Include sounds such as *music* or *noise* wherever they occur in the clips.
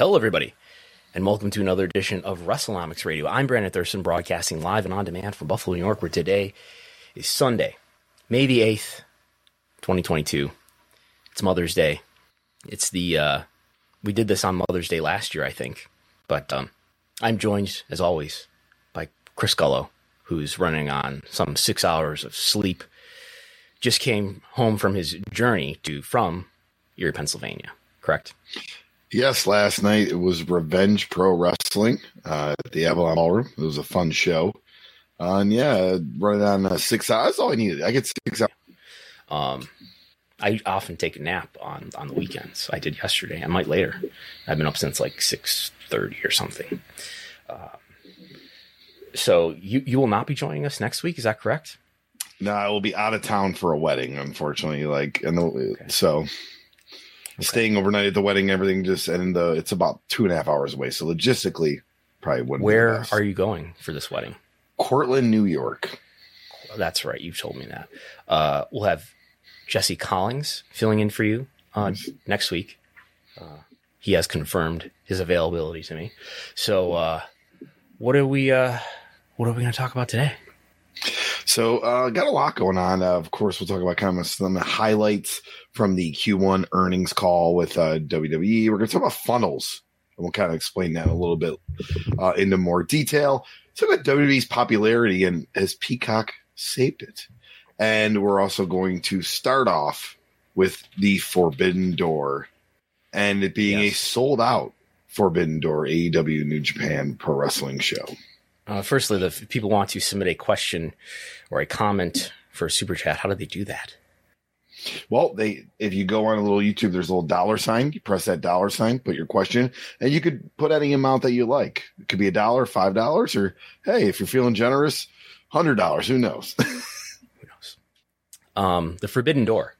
Hello, everybody, and welcome to another edition of WrestleNomics Radio. I'm Brandon Thurston, broadcasting live and on demand from Buffalo, New York, where today is Sunday, May the 8th, 2022. It's Mother's Day. It's the, uh, we did this on Mother's Day last year, I think, but um, I'm joined, as always, by Chris Gullo, who's running on some six hours of sleep. Just came home from his journey to from Erie, Pennsylvania, correct? Yes, last night it was Revenge Pro Wrestling uh, at the Avalon Ballroom. It was a fun show. Uh, and yeah, running on uh, six hours. That's all I needed. I get six hours. Um, I often take a nap on, on the weekends. I did yesterday. I might later. I've been up since like six thirty or something. Uh, so you you will not be joining us next week. Is that correct? No, I will be out of town for a wedding, unfortunately. Like, and the, okay. so Okay. Staying overnight at the wedding, everything just and the it's about two and a half hours away. So logistically, probably wouldn't. Where are you going for this wedding? Cortland, New York. That's right. You've told me that. Uh, we'll have Jesse Collings filling in for you uh, next week. Uh, he has confirmed his availability to me. So, uh, what are we? Uh, what are we going to talk about today? So, uh, got a lot going on. Uh, of course, we'll talk about kind of some highlights from the Q1 earnings call with uh, WWE. We're going to talk about funnels, and we'll kind of explain that a little bit uh, into more detail. Talk about WWE's popularity and has Peacock saved it? And we're also going to start off with the Forbidden Door and it being yes. a sold out Forbidden Door AEW New Japan Pro Wrestling show. Uh, firstly, if people want to submit a question or a comment for a super chat, how do they do that? Well, they if you go on a little YouTube, there's a little dollar sign. You press that dollar sign, put your question, and you could put any amount that you like. It could be a dollar, five dollars, or hey, if you're feeling generous, hundred dollars. Who knows? *laughs* Who knows? Um, the Forbidden Door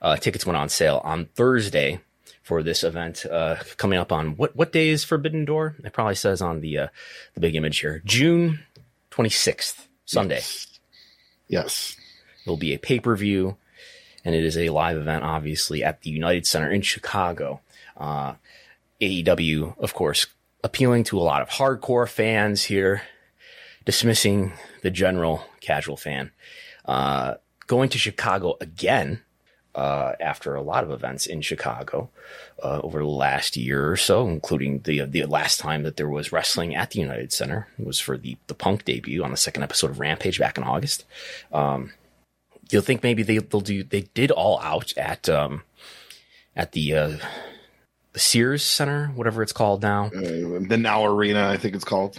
uh, tickets went on sale on Thursday for this event uh, coming up on what what day is Forbidden Door? It probably says on the uh, the big image here, June twenty sixth, Sunday. Yes. yes. It'll be a pay per view, and it is a live event, obviously at the United Center in Chicago. Uh, AEW, of course, appealing to a lot of hardcore fans here, dismissing the general casual fan. Uh, going to Chicago again uh, after a lot of events in Chicago uh, over the last year or so, including the the last time that there was wrestling at the United Center was for the the Punk debut on the second episode of Rampage back in August. Um, you'll think maybe they they'll do they did all out at um, at the uh, the Sears Center, whatever it's called now, uh, the Now Arena, I think it's called.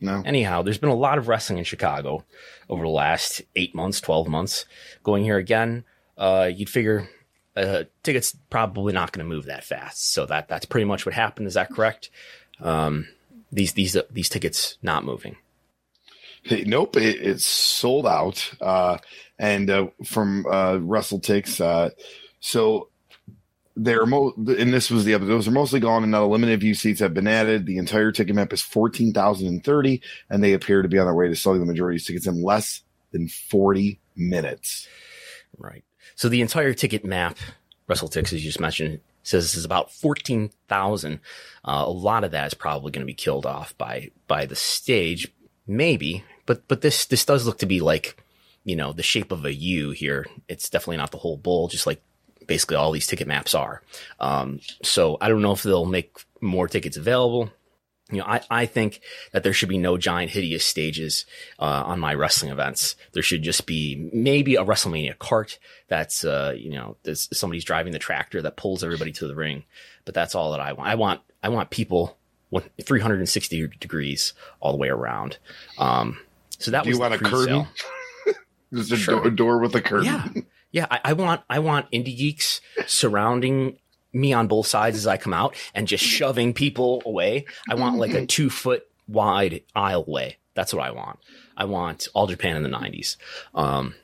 No. Anyhow, there's been a lot of wrestling in Chicago over the last eight months, twelve months. Going here again uh, you'd figure uh, tickets probably not going to move that fast. So that that's pretty much what happened. Is that correct? Um, these these uh, these tickets not moving. Hey, nope, it, it's sold out. Uh, and uh, from uh, WrestleTix, uh, so they're mo and this was the other Those are mostly gone, and now limited view seats have been added. The entire ticket map is fourteen thousand and thirty, and they appear to be on their way to selling the majority of tickets in less than forty minutes. Right. So the entire ticket map, WrestleTix, as you just mentioned, says this is about fourteen thousand. Uh, a lot of that is probably going to be killed off by by the stage, maybe. But but this this does look to be like you know the shape of a U here. It's definitely not the whole bowl, just like basically all these ticket maps are. Um, so I don't know if they'll make more tickets available. You know, I, I think that there should be no giant hideous stages uh, on my wrestling events. There should just be maybe a WrestleMania cart that's uh, you know somebody's driving the tractor that pulls everybody to the ring. But that's all that I want. I want I want people 360 degrees all the way around. Um, so that Do was you want a curtain? *laughs* There's a Sure. door, door with a curtain. Yeah. Yeah. I, I want, I want indie geeks surrounding me on both sides as I come out and just shoving people away. I want like a two foot wide aisleway. That's what I want. I want all Japan in the nineties. Um,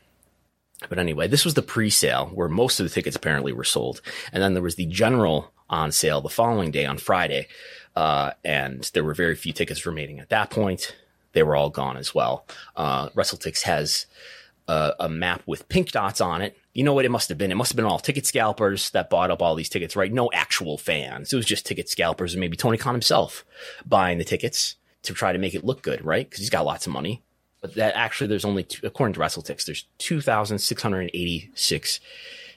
but anyway, this was the pre-sale where most of the tickets apparently were sold. And then there was the general on sale the following day on Friday. Uh, and there were very few tickets remaining at that point. They were all gone as well. Uh, WrestleTix has a, a map with pink dots on it. You know what it must have been? It must have been all ticket scalpers that bought up all these tickets, right? No actual fans. It was just ticket scalpers and maybe Tony Khan himself buying the tickets to try to make it look good, right? Because he's got lots of money. But that actually, there's only, two, according to WrestleTix, there's 2,686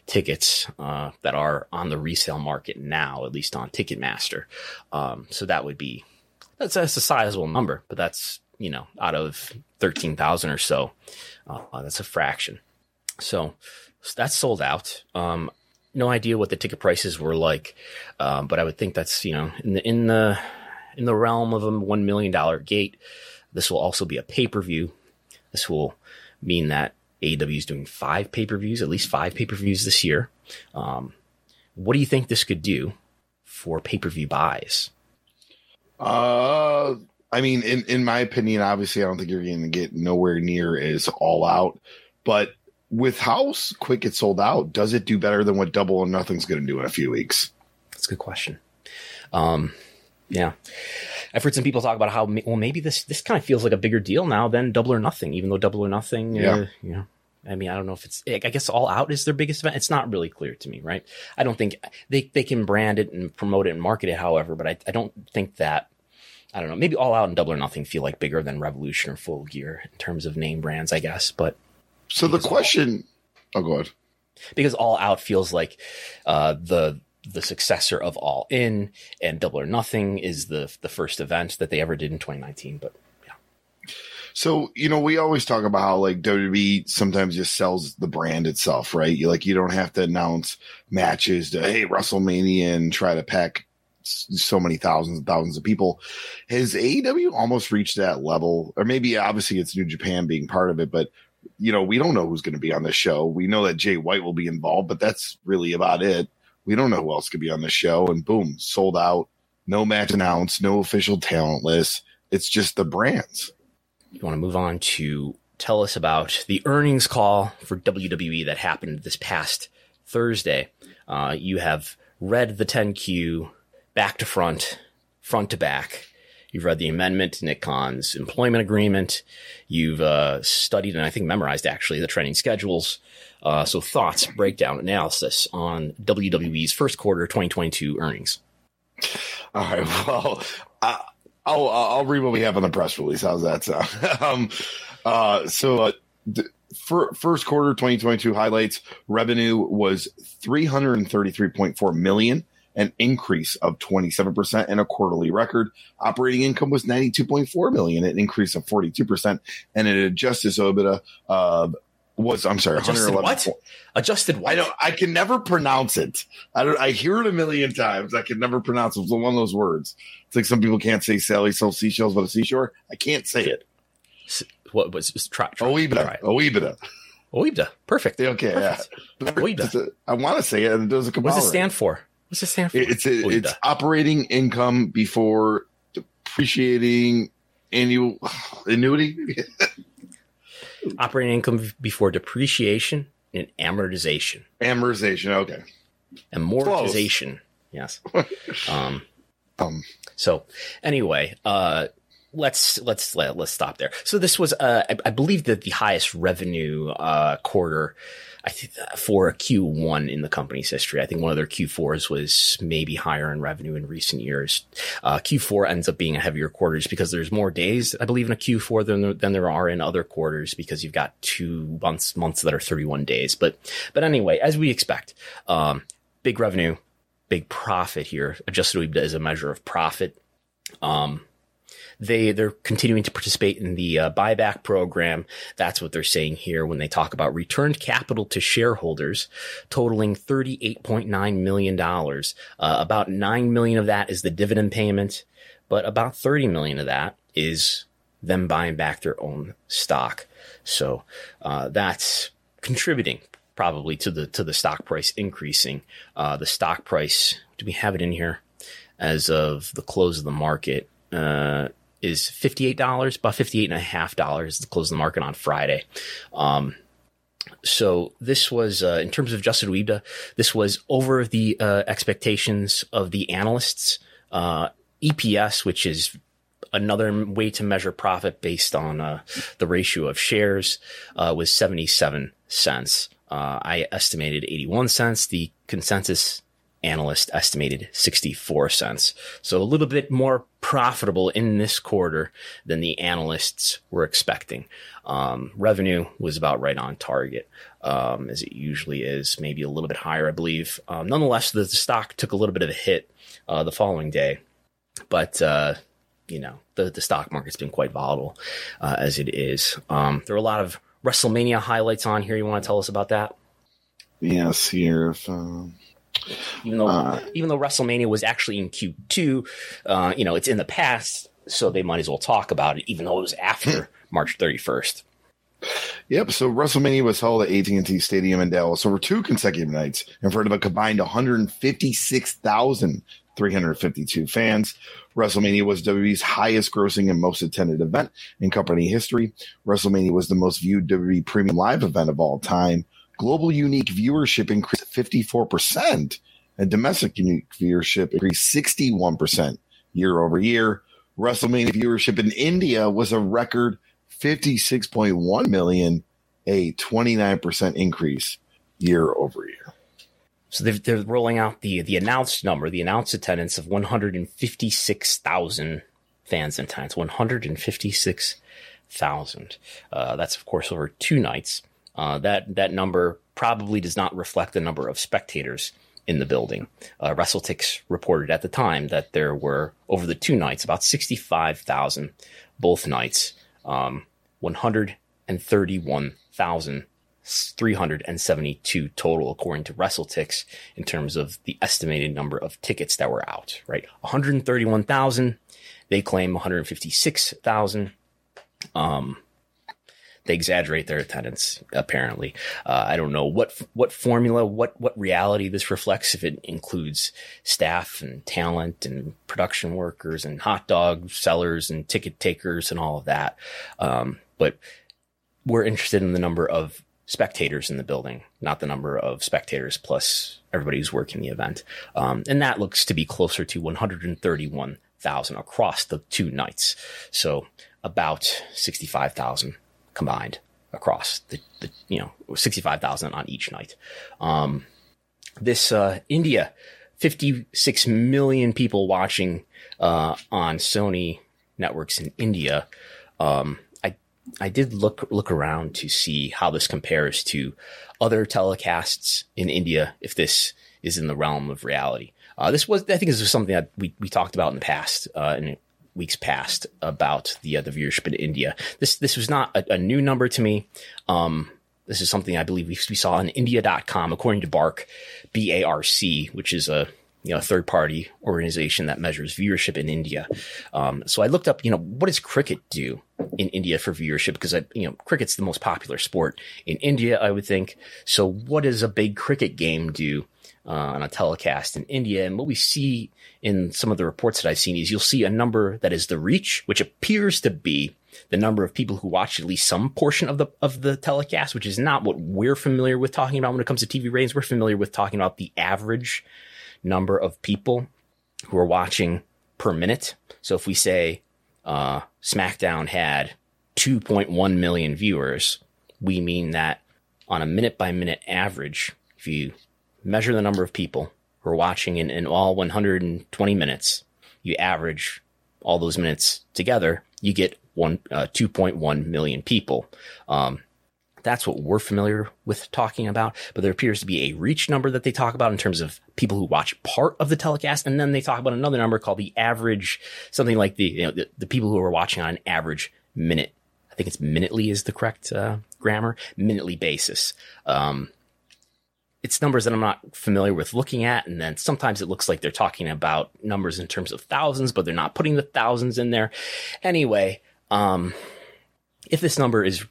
tickets uh, that are on the resale market now, at least on Ticketmaster. Um, so that would be that's, that's a sizable number, but that's you know out of thirteen thousand or so, uh, that's a fraction. So, that's sold out. Um, no idea what the ticket prices were like, um, but I would think that's you know in the in the in the realm of a one million dollar gate. This will also be a pay per view. This will mean that AEW is doing five pay per views, at least five pay per views this year. Um, what do you think this could do for pay per view buys? Uh, I mean, in in my opinion, obviously, I don't think you're going to get nowhere near as all out. But with how s- quick it sold out, does it do better than what Double or Nothing's going to do in a few weeks? That's a good question. Um, yeah, I've heard some people talk about how well maybe this this kind of feels like a bigger deal now than Double or Nothing, even though Double or Nothing, uh, Yeah. you know. I mean, I don't know if it's. I guess All Out is their biggest event. It's not really clear to me, right? I don't think they they can brand it and promote it and market it, however, but I I don't think that. I don't know. Maybe All Out and Double or Nothing feel like bigger than Revolution or Full Gear in terms of name brands, I guess. But So the question, oh, go ahead. because All Out feels like uh, the the successor of All In, and Double or Nothing is the the first event that they ever did in 2019. But yeah. So, you know, we always talk about how like WWE sometimes just sells the brand itself, right? You like, you don't have to announce matches to, hey, WrestleMania and try to pack so many thousands and thousands of people. Has AEW almost reached that level? Or maybe obviously it's New Japan being part of it, but you know, we don't know who's going to be on the show. We know that Jay White will be involved, but that's really about it. We don't know who else could be on the show. And boom, sold out. No match announced, no official talent list. It's just the brands. you want to move on to tell us about the earnings call for WWE that happened this past Thursday. Uh, you have read the 10Q back to front, front to back. You've read the amendment to Nick Khan's employment agreement. You've uh, studied and I think memorized actually the training schedules. Uh, so thoughts, breakdown, analysis on WWE's first quarter 2022 earnings. All right. *laughs* Well, I, I'll I'll read what we have on the press release. How's that sound? *laughs* um, uh, so uh, first quarter 2022 highlights revenue was 333.4 million, an increase of 27 percent and a quarterly record. Operating income was 92.4 million, an increase of 42 percent, and an adjusted EBITDA uh, was I'm sorry, Adjusted 111. what? Adjusted what? I don't. I can never pronounce it. I don't. I hear it a million times. I can never pronounce it. It's one of those words. It's like some people can't say Sally sells seashells by the seashore. I can't say it. What was try, try, Oibda. try. Oibda. Oibda. Perfect. Okay. Perfect. Yeah. Oibda. I want to say it, and it doesn't come What does it right. stand for? What's it stand for? It's a, Oibda. it's operating income before depreciating annual *sighs* annuity. operating income before depreciation and amortization. Amortization. Okay. Amortization. Yes. *laughs* um, Um, so anyway, uh, let's let's let, let's stop there. So this was, uh, I, I believe that the highest revenue uh, quarter, I think for a Q1 in the company's history. I think one of their Q4s was maybe higher in revenue in recent years. Uh, Q4 ends up being a heavier quarter just because there's more days, I believe, in a Q4 than there, than there are in other quarters because you've got two months months that are 31 days. But but anyway, as we expect, um, big revenue, big profit here. Adjusted EBITDA is a measure of profit. Um, they they're continuing to participate in the uh, buyback program. That's what they're saying here when they talk about returned capital to shareholders, totaling thirty eight point nine million dollars. Uh, about nine million of that is the dividend payment, but about thirty million of that is them buying back their own stock. So uh, that's contributing probably to the to the stock price increasing. Uh, the stock price, do we have it in here? As of the close of the market, uh, is fifty eight dollars, about fifty eight and a half dollars. The close the market on Friday. Um, so this was uh, in terms of adjusted EBITDA, this was over the uh, expectations of the analysts. Uh, EPS, which is another way to measure profit based on uh, the ratio of shares, uh, was seventy seven cents. Uh, I estimated 81 cents. The consensus analyst estimated 64 cents. So a little bit more profitable in this quarter than the analysts were expecting. Um, revenue was about right on target, um, as it usually is, maybe a little bit higher, I believe. Um, nonetheless, the, the, stock took a little bit of a hit uh, the following day, but uh, you know the the stock market's been quite volatile uh, as it is. Um, there are a lot of WrestleMania highlights on here. You want to tell us about that? Yes, here. If, um, even though uh, even though WrestleMania was actually in Q2, uh, you know it's in the past, so they might as well talk about it, even though it was after *laughs* March 31st. Yep. So WrestleMania was held at AT&T Stadium in Dallas over two consecutive nights in front of a combined 156,352 fans. WrestleMania was WWE's highest grossing and most attended event in company history. WrestleMania was the most viewed WWE premium live event of all time. Global unique viewership increased 54% and domestic unique viewership increased 61% year over year. WrestleMania viewership in India was a record 56.1 million, a 29% increase year over year. So they're, they're rolling out the the announced number, the announced attendance of 156,000 fans in attendance. 156,000. Uh, that's of course over two nights. Uh, that that number probably does not reflect the number of spectators in the building. Uh, WrestleTix reported at the time that there were over the two nights about 65,000 both nights. Um, 131,000 372 total, according to WrestleTix, in terms of the estimated number of tickets that were out, right? 131,000. They claim 156,000. Um, they exaggerate their attendance, apparently. Uh, I don't know what, what formula, what, what reality this reflects, if it includes staff and talent and production workers and hot dog sellers and ticket takers and all of that. Um, but we're interested in the number of spectators in the building, not the number of spectators plus everybody who's working the event. Um, and that looks to be closer to 131,000 across the two nights. So about 65,000 combined across the, the you know, 65,000 on each night. Um, this, uh, India, 56 million people watching, uh, on Sony networks in India. Um, I did look look around to see how this compares to other telecasts in India. If this is in the realm of reality, uh, this was I think this was something that we, we talked about in the past uh, in weeks past about the uh, the viewership in India. This this was not a, a new number to me. Um, this is something I believe we, we saw on India.com, according to BARC, B A R C, which is a you know, third party organization that measures viewership in India. Um, so I looked up, you know, what does cricket do in India for viewership? Because I, you know, cricket's the most popular sport in India, I would think. So what does a big cricket game do uh, on a telecast in India. And what we see in some of the reports that I've seen is you'll see a number that is the reach, which appears to be the number of people who watch at least some portion of the of the telecast, which is not what we're familiar with talking about when it comes to TV ratings. We're familiar with talking about the average number of people who are watching per minute. So if we say uh, SmackDown had 2.1 million viewers, we mean that on a minute by minute average, if you measure the number of people who are watching in, in all 120 minutes, you average all those minutes together, you get one uh, 2.1 million people. Um, that's what we're familiar with talking about. But there appears to be a reach number that they talk about in terms of people who watch part of the telecast. And then they talk about another number called the average, something like the, you know, the, the people who are watching on an average minute. I think it's minutely is the correct uh, grammar, minutely basis. Um, it's numbers that I'm not familiar with looking at. And then sometimes it looks like they're talking about numbers in terms of thousands, but they're not putting the thousands in there. Anyway, um, if this number is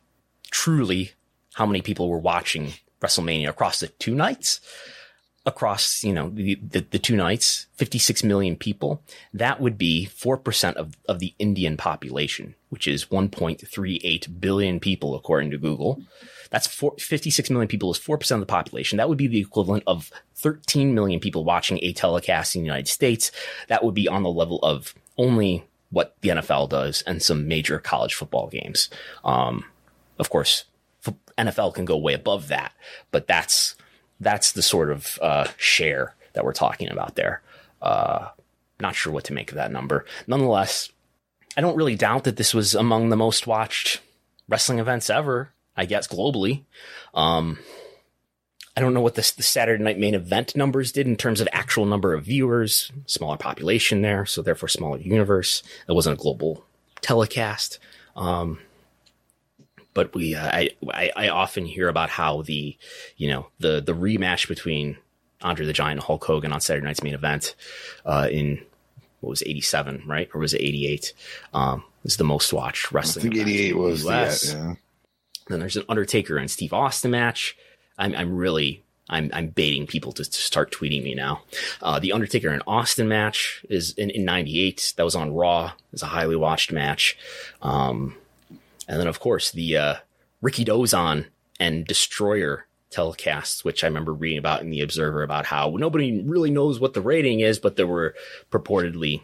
truly how many people were watching WrestleMania across the two nights, across, you know, the, the, the, two nights, 56 million people, that would be 4% of, of the Indian population, which is 1.38 billion people, according to Google. That's four, 56 million people is 4% of the population. That would be the equivalent of 13 million people watching a telecast in the United States. That would be on the level of only what the NFL does and some major college football games. Um, of course, NFL can go way above that, but that's that's the sort of uh, share that we're talking about there. Uh, not sure what to make of that number. Nonetheless, I don't really doubt that this was among the most watched wrestling events ever. I guess globally. Um, I don't know what the, the, Saturday night main event numbers did in terms of actual number of viewers, smaller population there, so therefore smaller universe. It wasn't a global telecast. Um, but we, uh, I, I, I, often hear about how the, you know, the, the rematch between Andre the Giant and Hulk Hogan on Saturday night's main event, uh, in what was 87, right? Or was it 88? Um, was the most watched wrestling. I think 88 was the, yeah. Then there's an Undertaker and Steve Austin match. I'm, I'm really, I'm, I'm baiting people to, to start tweeting me now. Uh, the Undertaker and Austin match is in, in 98. That was on Raw. It's a highly watched match. Um, and then of course the, uh, Rikidozan and Destroyer telecasts, which I remember reading about in the Observer about how nobody really knows what the rating is, but there were purportedly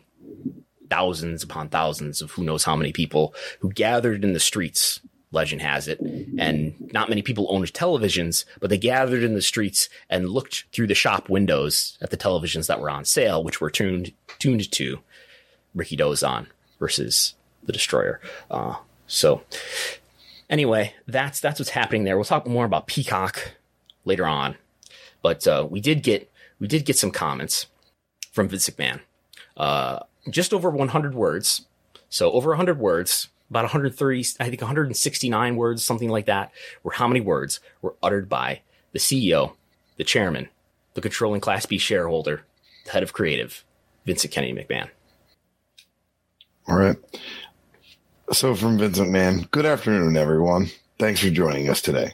thousands upon thousands of who knows how many people who gathered in the streets legend has it. And not many people owned televisions, but they gathered in the streets and looked through the shop windows at the televisions that were on sale, which were tuned tuned to Rikidozan versus the Destroyer. Uh, so anyway, that's that's what's happening there. We'll talk more about Peacock later on, but uh, we did get we did get some comments from Vince McMahon. Uh, just over 100 words. So over 100 words about 130, I think 169 words, something like that, were how many words were uttered by the CEO, the chairman, the controlling Class B shareholder, the head of creative, Vincent Kennedy McMahon. All right. So from Vincent McMahon, good afternoon, everyone. Thanks for joining us today.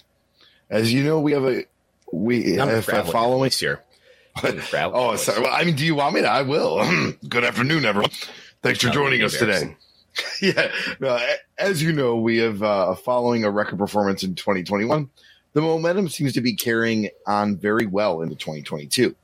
As you know, we have a we have a following here. *laughs* oh, sorry. Well, I mean, do you want me to? I will. *clears throat* good afternoon, everyone. Thanks for joining us today. *laughs* yeah. No, as you know, we have uh, following a record performance in 2021. The momentum seems to be carrying on very well into 2022.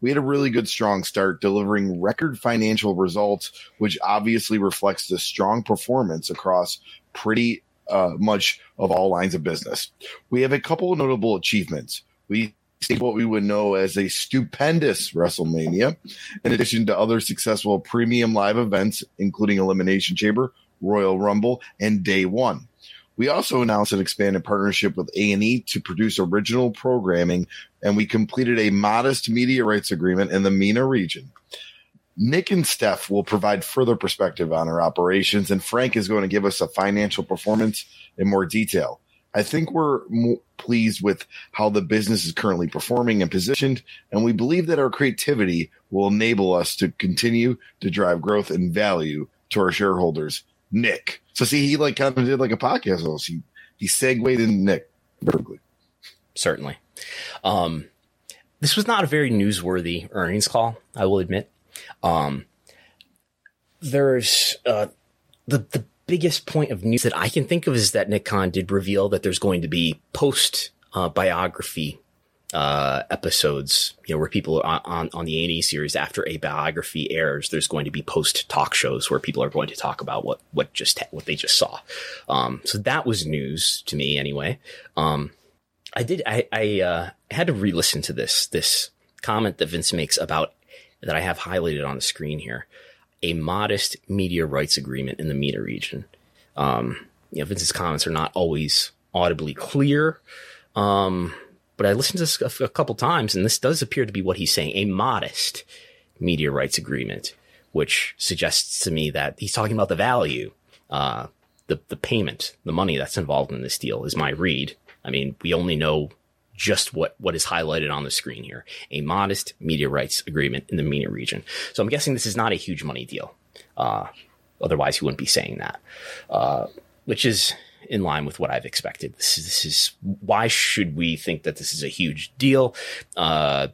We had a really good, strong start, delivering record financial results, which obviously reflects the strong performance across pretty uh, much of all lines of business. We have a couple of notable achievements. We what we would know as a stupendous WrestleMania, in addition to other successful premium live events, including Elimination Chamber, Royal Rumble, and Day One. We also announced an expanded partnership with A&E to produce original programming, and we completed a modest media rights agreement in the MENA region. Nick and Steph will provide further perspective on our operations, and Frank is going to give us a financial performance in more detail. I think we're pleased with how the business is currently performing and positioned, and we believe that our creativity will enable us to continue to drive growth and value to our shareholders. Nick. So see, he like kind of did like a podcast host. He he segued in Nick perfectly. Certainly. Um, this was not a very newsworthy earnings call, I will admit. Um, there's uh, the the biggest point of news that I can think of is that Nick Khan did reveal that there's going to be post uh, biography uh, episodes, you know, where people are on, on the A&E series after a biography airs, there's going to be post talk shows where people are going to talk about what, what just, what they just saw. Um, so that was news to me anyway. Um, I did, I, I, uh, had to re-listen to this, this comment that Vince makes about that I have highlighted on the screen here. A modest media rights agreement in the MENA region. Um, you know, Vince's comments are not always audibly clear. Um, but I listened to this a, a couple times, and this does appear to be what he's saying a modest media rights agreement, which suggests to me that he's talking about the value, uh, the, the payment, the money that's involved in this deal is my read. I mean, we only know just what, what is highlighted on the screen here. A modest media rights agreement in the MENA region. So I'm guessing this is not a huge money deal. Uh, otherwise he wouldn't be saying that. Uh, which is in line with what I've expected. This is, this is why should we think that this is a huge deal? Uh,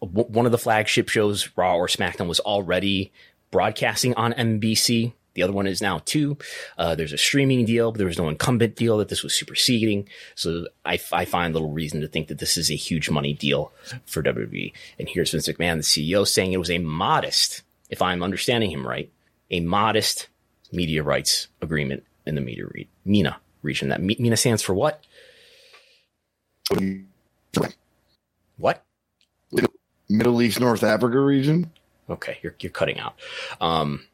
w- one of the flagship shows, Raw or SmackDown, was already broadcasting on NBC. The other one is now two. Uh, there's a streaming deal, but there was no incumbent deal that this was superseding. So I, I find little reason to think that this is a huge money deal for WWE. And here's Vince McMahon, the CEO, saying it was a modest, if I'm understanding him right, a modest media rights agreement in the media re- MENA region. That MENA stands for what? What? Middle East North Africa region. Okay, you're you're cutting out. Um,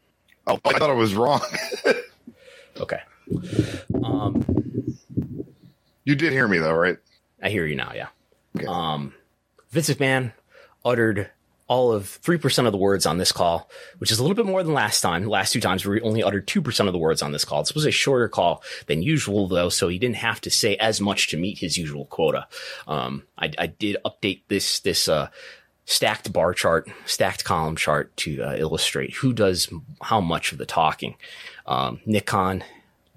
oh, I thought I was wrong. *laughs* okay. Um, you did hear me though, right? I hear you now. Yeah. Okay. Um, Vince McMahon uttered all of 3% of the words on this call, which is a little bit more than last time. The last two times we only uttered 2% of the words on this call. This was a shorter call than usual though, so he didn't have to say as much to meet his usual quota. Um, I, I, did update this, this, uh, stacked bar chart, stacked column chart to uh, illustrate who does how much of the talking. Um, Nick Khan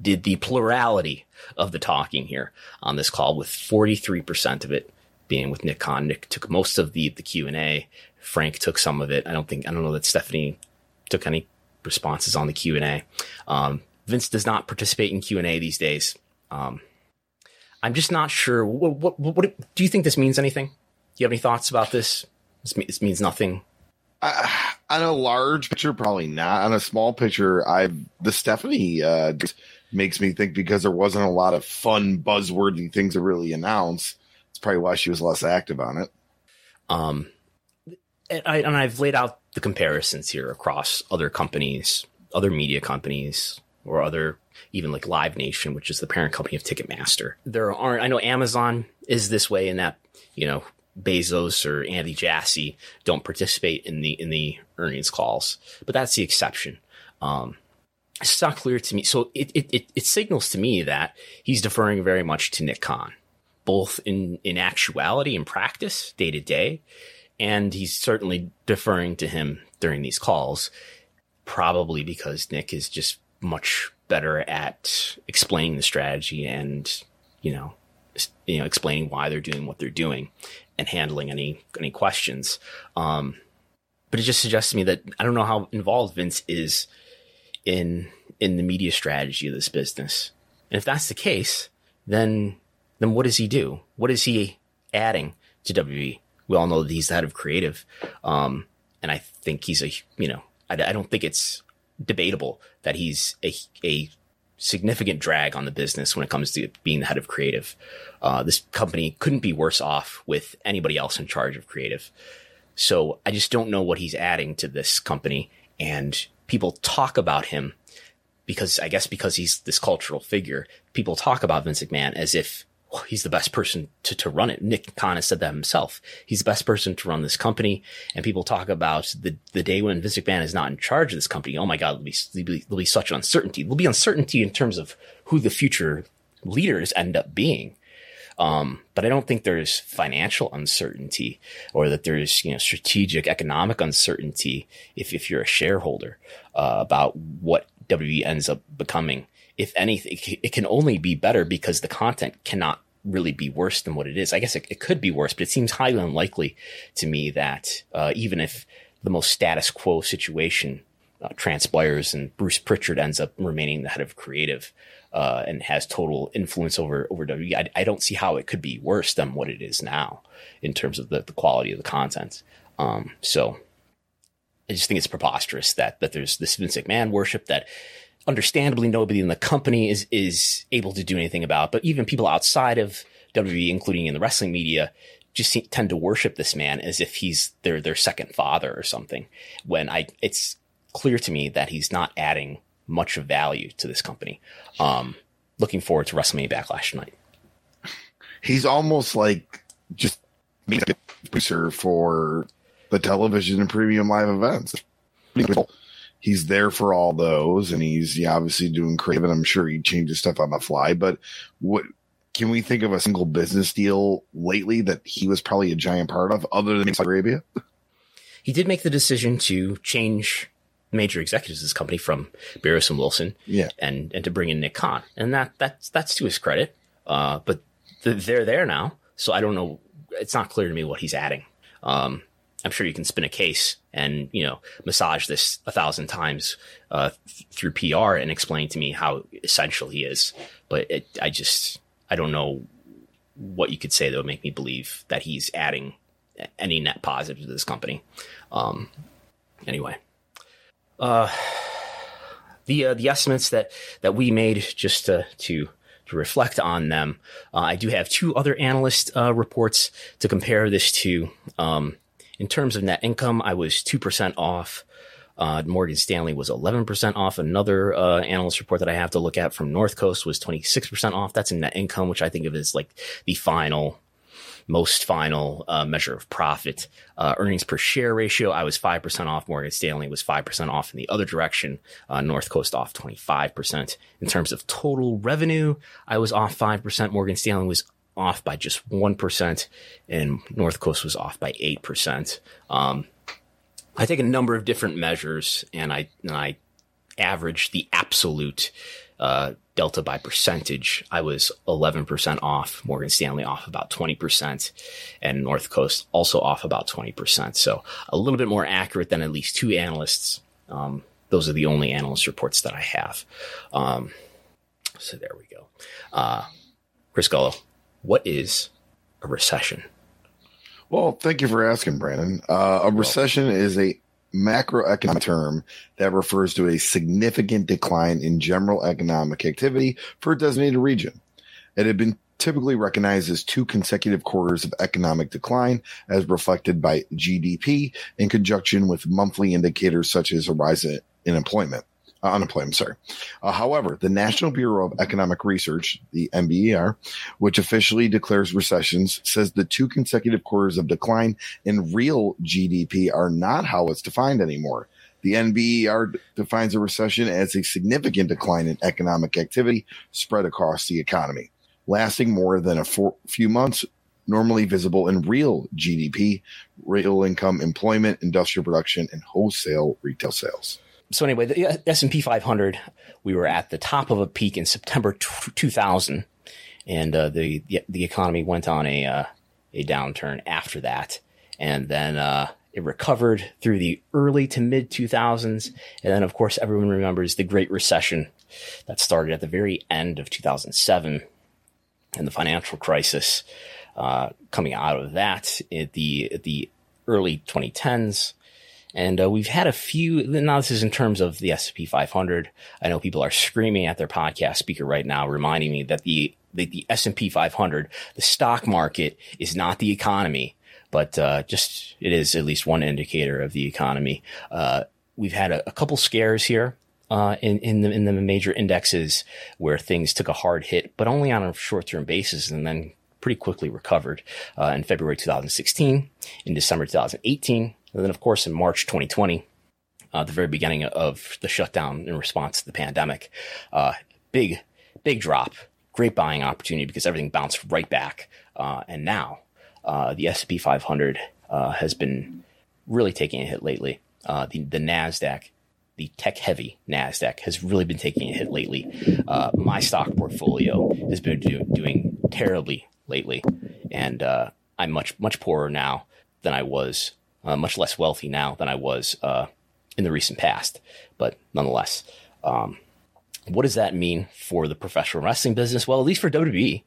did the plurality of the talking here on this call with 43% of it being with Nick Khan. Nick took most of the, the Q and A. Frank took some of it. I don't think, I don't know that Stephanie took any responses on the Q and A. Um, Vince does not participate in Q and A these days. Um, I'm just not sure. What, what, what, do you think this means anything? Do you have any thoughts about this? This, this means nothing. Uh, on a large picture, probably not. On a small picture, I the Stephanie uh, makes me think because there wasn't a lot of fun buzzworthy things to really announce. It's probably why she was less active on it. Um, and, I, and I've laid out the comparisons here across other companies, other media companies, or other even like Live Nation, which is the parent company of Ticketmaster. There aren't. I know Amazon is this way in that you know Bezos or Andy Jassy don't participate in the in the earnings calls, but that's the exception. Um, it's not clear to me. So it, it, it, it signals to me that he's deferring very much to Nick Khan, both in, in actuality and practice, day to day. And he's certainly deferring to him during these calls, probably because Nick is just much better at explaining the strategy and, you know, you know, explaining why they're doing what they're doing and handling any any questions. Um, but it just suggests to me that I don't know how involved Vince is in in the media strategy of this business. And if that's the case, then then what does he do? What is he adding to WWE? We all know that he's the head of creative, um, and I think he's a you know I, I don't think it's debatable that he's a a significant drag on the business when it comes to being the head of creative. Uh, this company couldn't be worse off with anybody else in charge of creative. So I just don't know what he's adding to this company. And people talk about him because I guess because he's this cultural figure, people talk about Vince McMahon as if well, he's the best person to, to run it. Nick Khan said that himself. He's the best person to run this company. And people talk about the, the day when Vince McMahon is not in charge of this company. Oh my God, there'll be, there'll be, there'll be such uncertainty. There'll be uncertainty in terms of who the future leaders end up being. Um, but I don't think there's financial uncertainty or that there's, you know, strategic economic uncertainty if, if you're a shareholder, uh, about what WWE ends up becoming if anything, it can only be better because the content cannot really be worse than what it is. I guess it, it could be worse, but it seems highly unlikely to me that uh, even if the most status quo situation uh, transpires and Bruce Prichard ends up remaining the head of creative uh, and has total influence over over WWE, I, I, don't see how it could be worse than what it is now in terms of the, the quality of the content. Um, so I just think it's preposterous that that there's this Vince McMahon worship that understandably nobody in the company is is able to do anything about. But even people outside of WWE, including in the wrestling media, just tend to worship this man as if he's their their second father or something. When I, it's clear to me that he's not adding much of value to this company. Um, looking forward to WrestleMania Backlash tonight. He's almost like just producer for the television and premium live events. He's there for all those, and he's yeah, obviously doing creative. And I'm sure he changes stuff on the fly. But what can we think of a single business deal lately that he was probably a giant part of, other than Saudi Arabia? He did make the decision to change major executives of this company from Barrios and Wilson, yeah, and and to bring in Nick Khan, and that that's that's to his credit. Uh, but they're there now, so I don't know. It's not clear to me what he's adding. Um, I'm sure you can spin a case and you know massage this a thousand times uh, th- through PR and explain to me how essential he is. But it, I just I don't know what you could say that would make me believe that he's adding any net positive to this company. Um, anyway, uh, the uh, the estimates that that we made just to to to reflect on them. Uh, I do have two other analyst uh, reports to compare this to. Um, in terms of net income, I was 2% off. Uh, Morgan Stanley was 11% off. Another uh, analyst report that I have to look at from North Coast was 26% off. That's in net income, which I think of as like the final, most final uh, measure of profit. Uh, earnings per share ratio, I was 5% off. Morgan Stanley was 5% off in the other direction. Uh, North Coast off 25%. In terms of total revenue, I was off 5%. Morgan Stanley was off by just 1%, and North Coast was off by 8%. Um, I take a number of different measures and I, and I average the absolute uh, delta by percentage. I was 11% off, Morgan Stanley off about 20%, and North Coast also off about 20%. So a little bit more accurate than at least two analysts. Um, those are the only analyst reports that I have. Um, so there we go. Uh, Chris Gullo, what is a recession? Well, thank you for asking, Brandon. Uh, a recession is a macroeconomic term that refers to a significant decline in general economic activity for a designated region. It had been typically recognized as two consecutive quarters of economic decline as reflected by GDP in conjunction with monthly indicators such as a rise in employment uh, unemployment, sorry. Uh, however, the National Bureau of Economic Research, the NBER, which officially declares recessions, says the two consecutive quarters of decline in real GDP are not how it's defined anymore. The NBER defines a recession as a significant decline in economic activity spread across the economy, lasting more than a four, few months, normally visible in real GDP, real income, employment, industrial production, and wholesale retail sales so anyway, the S&P 500, we were at the top of a peak in September 2000 and uh, the, the economy went on a uh, a downturn after that. And then uh, it recovered through the early to mid 2000s. And then of course everyone remembers the Great Recession that started at the very end of 2007 and the financial crisis uh, coming out of that at the at the early 2010s and uh, we've had a few. Now, this is in terms of the S&P 500. I know people are *laughs* screaming at their podcast speaker right now, reminding me that the the, the S&P 500, the stock market, is not the economy, but uh, just it is at least one indicator of the economy. Uh, we've had a, a, couple scares here. Uh, in in the in the major indexes where things took a hard hit, but only on a short term basis, and then pretty quickly recovered. Uh, in February 2016, in December 2018, and then, of course, in March 2020, uh, the very beginning of the shutdown in response to the pandemic, uh, big, big drop, great buying opportunity because everything bounced right back. Uh, and now uh, the S&P 500 uh, has been really taking a hit lately. Uh, the, the NASDAQ the tech heavy NASDAQ has really been taking a hit lately. Uh, my stock portfolio has been do- doing terribly lately. And uh, I'm much, much poorer now than I was, uh, much less wealthy now than I was uh, in the recent past. But nonetheless, um, what does that mean for the professional wrestling business? Well, at least for WWE,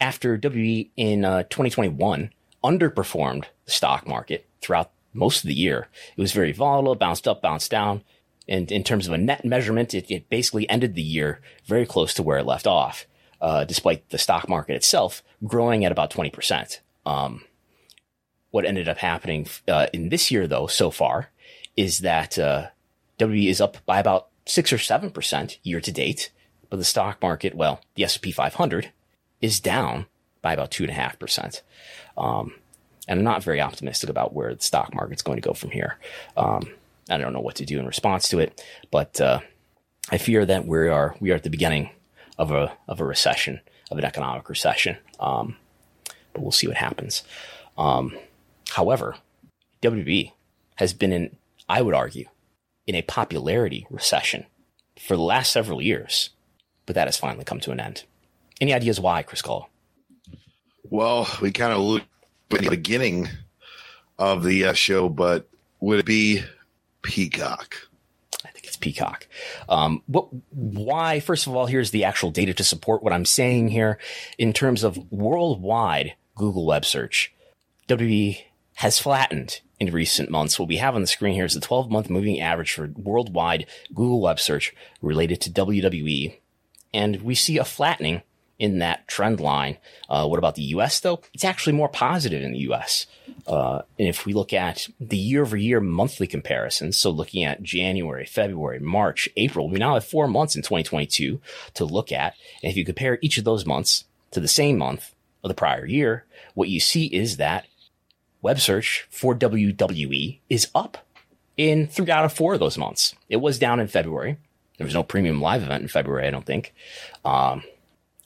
after WWE in uh, 2021 underperformed the stock market throughout most of the year, it was very volatile, bounced up, bounced down. And in terms of a net measurement, it, it basically ended the year very close to where it left off, uh, despite the stock market itself growing at about 20%. Um, what ended up happening uh, in this year, though, so far, is that uh, is up by about six or seven percent year to date, but the stock market, well, the S&P 500 is down by about two and a half percent. Um, and I'm not very optimistic about where the stock market's going to go from here. Um, I don't know what to do in response to it, but uh, I fear that we are we are at the beginning of a of a recession, of an economic recession. Um, but we'll see what happens. Um, however, WB has been in, I would argue, in a popularity recession for the last several years, but that has finally come to an end. Any ideas why, Chris Gullo? Well, we kind of looked at the beginning of the uh, show, but would it be Peacock? I think it's Peacock. Um, what, why? First of all, here's the actual data to support what I'm saying here. In terms of worldwide Google web search, WB has flattened in recent months. What we have on the screen here is the 12 month moving average for worldwide Google web search related to WWE. And we see a flattening in that trend line. Uh, what about the US though? It's actually more positive in the US. Uh, and if we look at the year over year monthly comparisons, so looking at January, February, March, April, we now have four months in 2022 to look at. And if you compare each of those months to the same month of the prior year, what you see is that web search for WWE is up in three out of four of those months. It was down in February. There was no premium live event in February, I don't think. Um,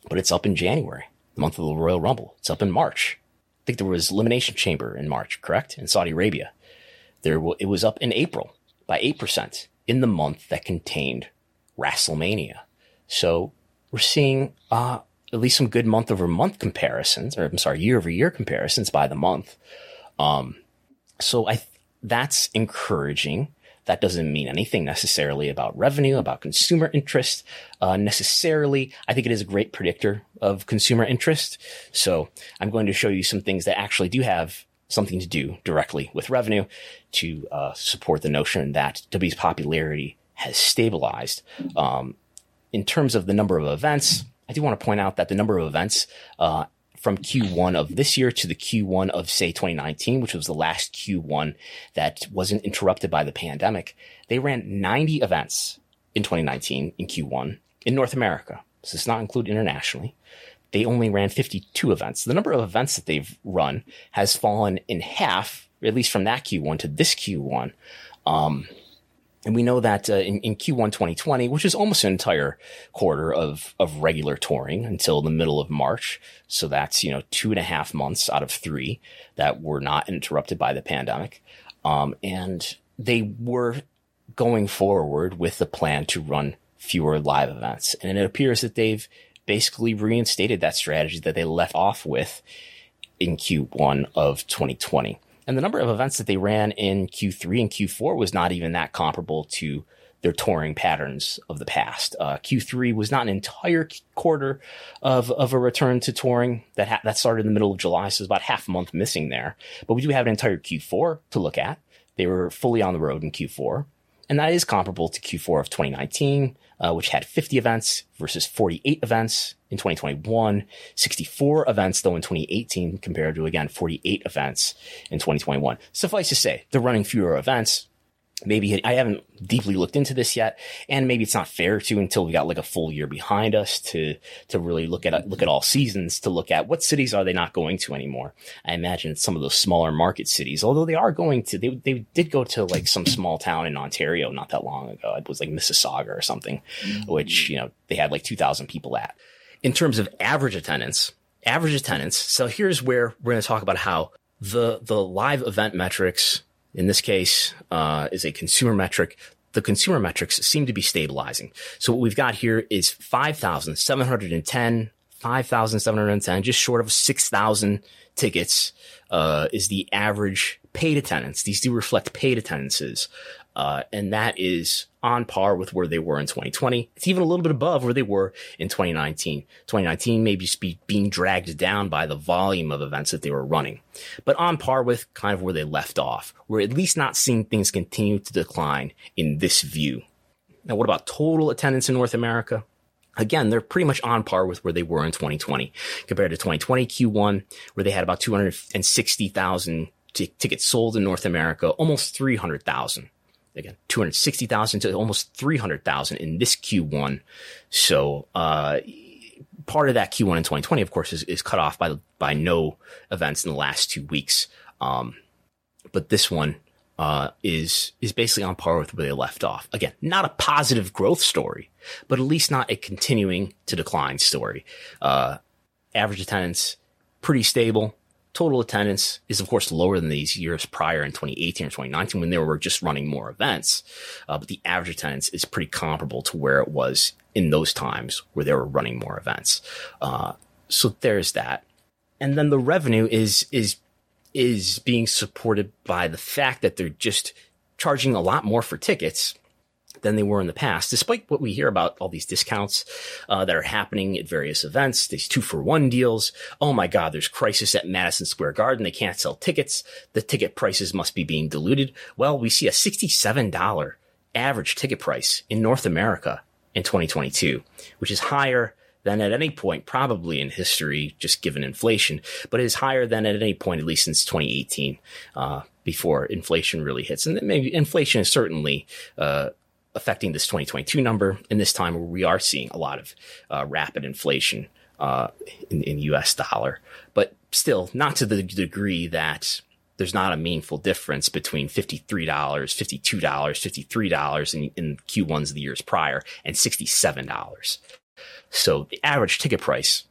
but it's up in January, the month of the Royal Rumble. It's up in March. I think there was Elimination Chamber in March, correct? In Saudi Arabia. There, it was up in April by 8% in the month that contained WrestleMania. So we're seeing, uh, at least some good month over month comparisons, or I'm sorry, year over year comparisons by the month. Um, so I, th- that's encouraging. That doesn't mean anything necessarily about revenue, about consumer interest, uh, necessarily. I think it is a great predictor of consumer interest. So I'm going to show you some things that actually do have something to do directly with revenue to uh, support the notion that W's popularity has stabilized. Um, in terms of the number of events, I do want to point out that the number of events uh, from Q1 of this year to the Q1 of say 2019, which was the last Q1 that wasn't interrupted by the pandemic, they ran 90 events in 2019 in Q1 in North America. So does not included internationally. They only ran 52 events. The number of events that they've run has fallen in half, at least from that Q1 to this Q1. Um, and we know that uh, in, in Q1 2020, which is almost an entire quarter of, of regular touring until the middle of March. So that's, you know, two and a half months out of three that were not interrupted by the pandemic. Um, and they were going forward with the plan to run fewer live events. And it appears that they've basically reinstated that strategy that they left off with in Q1 of 2020. And the number of events that they ran in Q3 and Q4 was not even that comparable to their touring patterns of the past. Uh, Q3 was not an entire quarter of, of a return to touring that ha- that started in the middle of July, so it's about half a month missing there. But we do have an entire Q4 to look at. They were fully on the road in Q4, and that is comparable to Q4 of 2019, uh, which had 50 events versus 48 events in 2021, 64 events though in 2018 compared to again 48 events in 2021. Suffice to say, they're running fewer events. Maybe I haven't deeply looked into this yet, and maybe it's not fair to until we got like a full year behind us to to really look at look at all seasons to look at what cities are they not going to anymore. I imagine some of those smaller market cities, although they are going to, they they did go to like some small town in Ontario not that long ago. It was like Mississauga or something, mm-hmm. which you know they had like two thousand people at in terms of average attendance, average attendance. So here's where we're going to talk about how the, the live event metrics, in this case, uh, is a consumer metric. The consumer metrics seem to be stabilizing. So what we've got here is 5,710, 5,710, just short of 6,000 tickets, uh, is the average paid attendance. These do reflect paid attendances. Uh, and that is on par with where they were in 2020. It's even a little bit above where they were in 2019. 2019 maybe just be being dragged down by the volume of events that they were running, but on par with kind of where they left off. We're at least not seeing things continue to decline in this view. Now, what about total attendance in North America? Again, they're pretty much on par with where they were in 2020 compared to 2020 Q1, where they had about 260,000 t- tickets sold in North America, almost 300,000 again 260,000 to almost 300,000 in this Q1. So uh, part of that Q1 in 2020, of course, is, is cut off by by no events in the last two weeks. Um, but this one uh, is is basically on par with where they left off. Again, not a positive growth story, but at least not a continuing to decline story. Uh, average attendance pretty stable total attendance is of course lower than these years prior in 2018 or 2019 when they were just running more events. Uh, but the average attendance is pretty comparable to where it was in those times where they were running more events. Uh, so there's that. And then the revenue is, is, is being supported by the fact that they're just charging a lot more for tickets than they were in the past, despite what we hear about all these discounts uh, that are happening at various events, these two for one deals. Oh my God, there's crisis at Madison Square Garden. They can't sell tickets. The ticket prices must be being diluted. Well, we see a $67 average ticket price in North America in 2022, which is higher than at any point probably in history, just given inflation, but it is higher than at any point, at least since 2018, uh, before inflation really hits. And maybe inflation is certainly, uh, affecting this 2022 number in this time where we are seeing a lot of uh, rapid inflation uh, in, in US dollar, but still not to the degree that there's not a meaningful difference between $53, $52, $53 in, in Q1s of the years prior and $67. So the average ticket price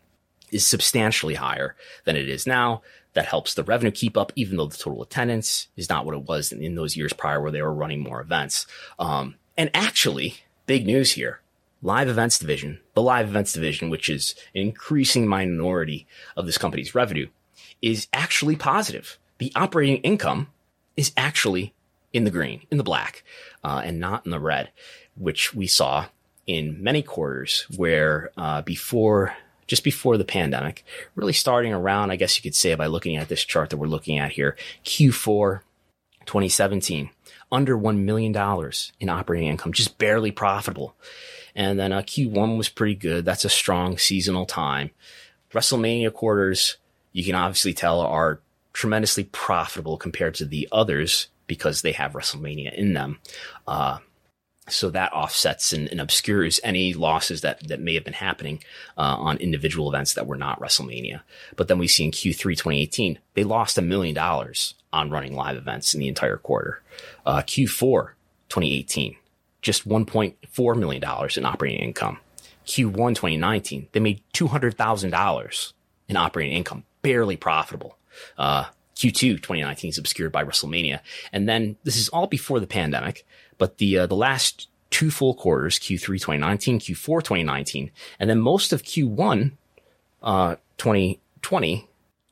is substantially higher than it is now. That helps the revenue keep up, even though the total attendance is not what it was in, in those years prior where they were running more events. Um, and actually, big news here. Live events division, the live events division, which is an increasing minority of this company's revenue, is actually positive. The operating income is actually in the green, in the black, uh, and not in the red, which we saw in many quarters where uh, before just before the pandemic, really starting around, I guess you could say by looking at this chart that we're looking at here, Q4 2017 under $1 million in operating income, just barely profitable. And then uh, Q1 was pretty good. That's a strong seasonal time. WrestleMania quarters, you can obviously tell are tremendously profitable compared to the others because they have WrestleMania in them. Uh, so that offsets and, and, obscures any losses that, that may have been happening uh, on individual events that were not WrestleMania. But then we see in Q3 2018, they lost a million dollars on running live events in the entire quarter. Uh, Q4 2018, just $1.4 million in operating income. Q1 2019, they made $200,000 in operating income, barely profitable. Uh, Q2 2019 is obscured by WrestleMania. And then this is all before the pandemic, but the, uh, the last two full quarters, Q3 2019, Q4 2019, and then most of Q1, uh, 2020,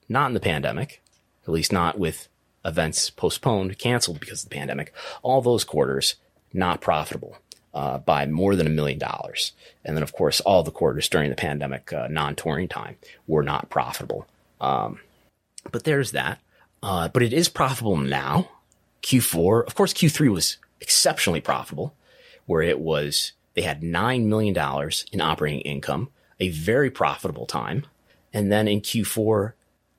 not in the pandemic, at least not with events postponed, canceled because of the pandemic. All those quarters not profitable. Uh, by more than a million dollars. And then, of course, all the quarters during the pandemic, uh, non touring time, were not profitable. Um, but there's that. Uh, but it is profitable now. Q4, of course, Q3 was exceptionally profitable, where it was, they had $9 million in operating income, a very profitable time. And then in Q4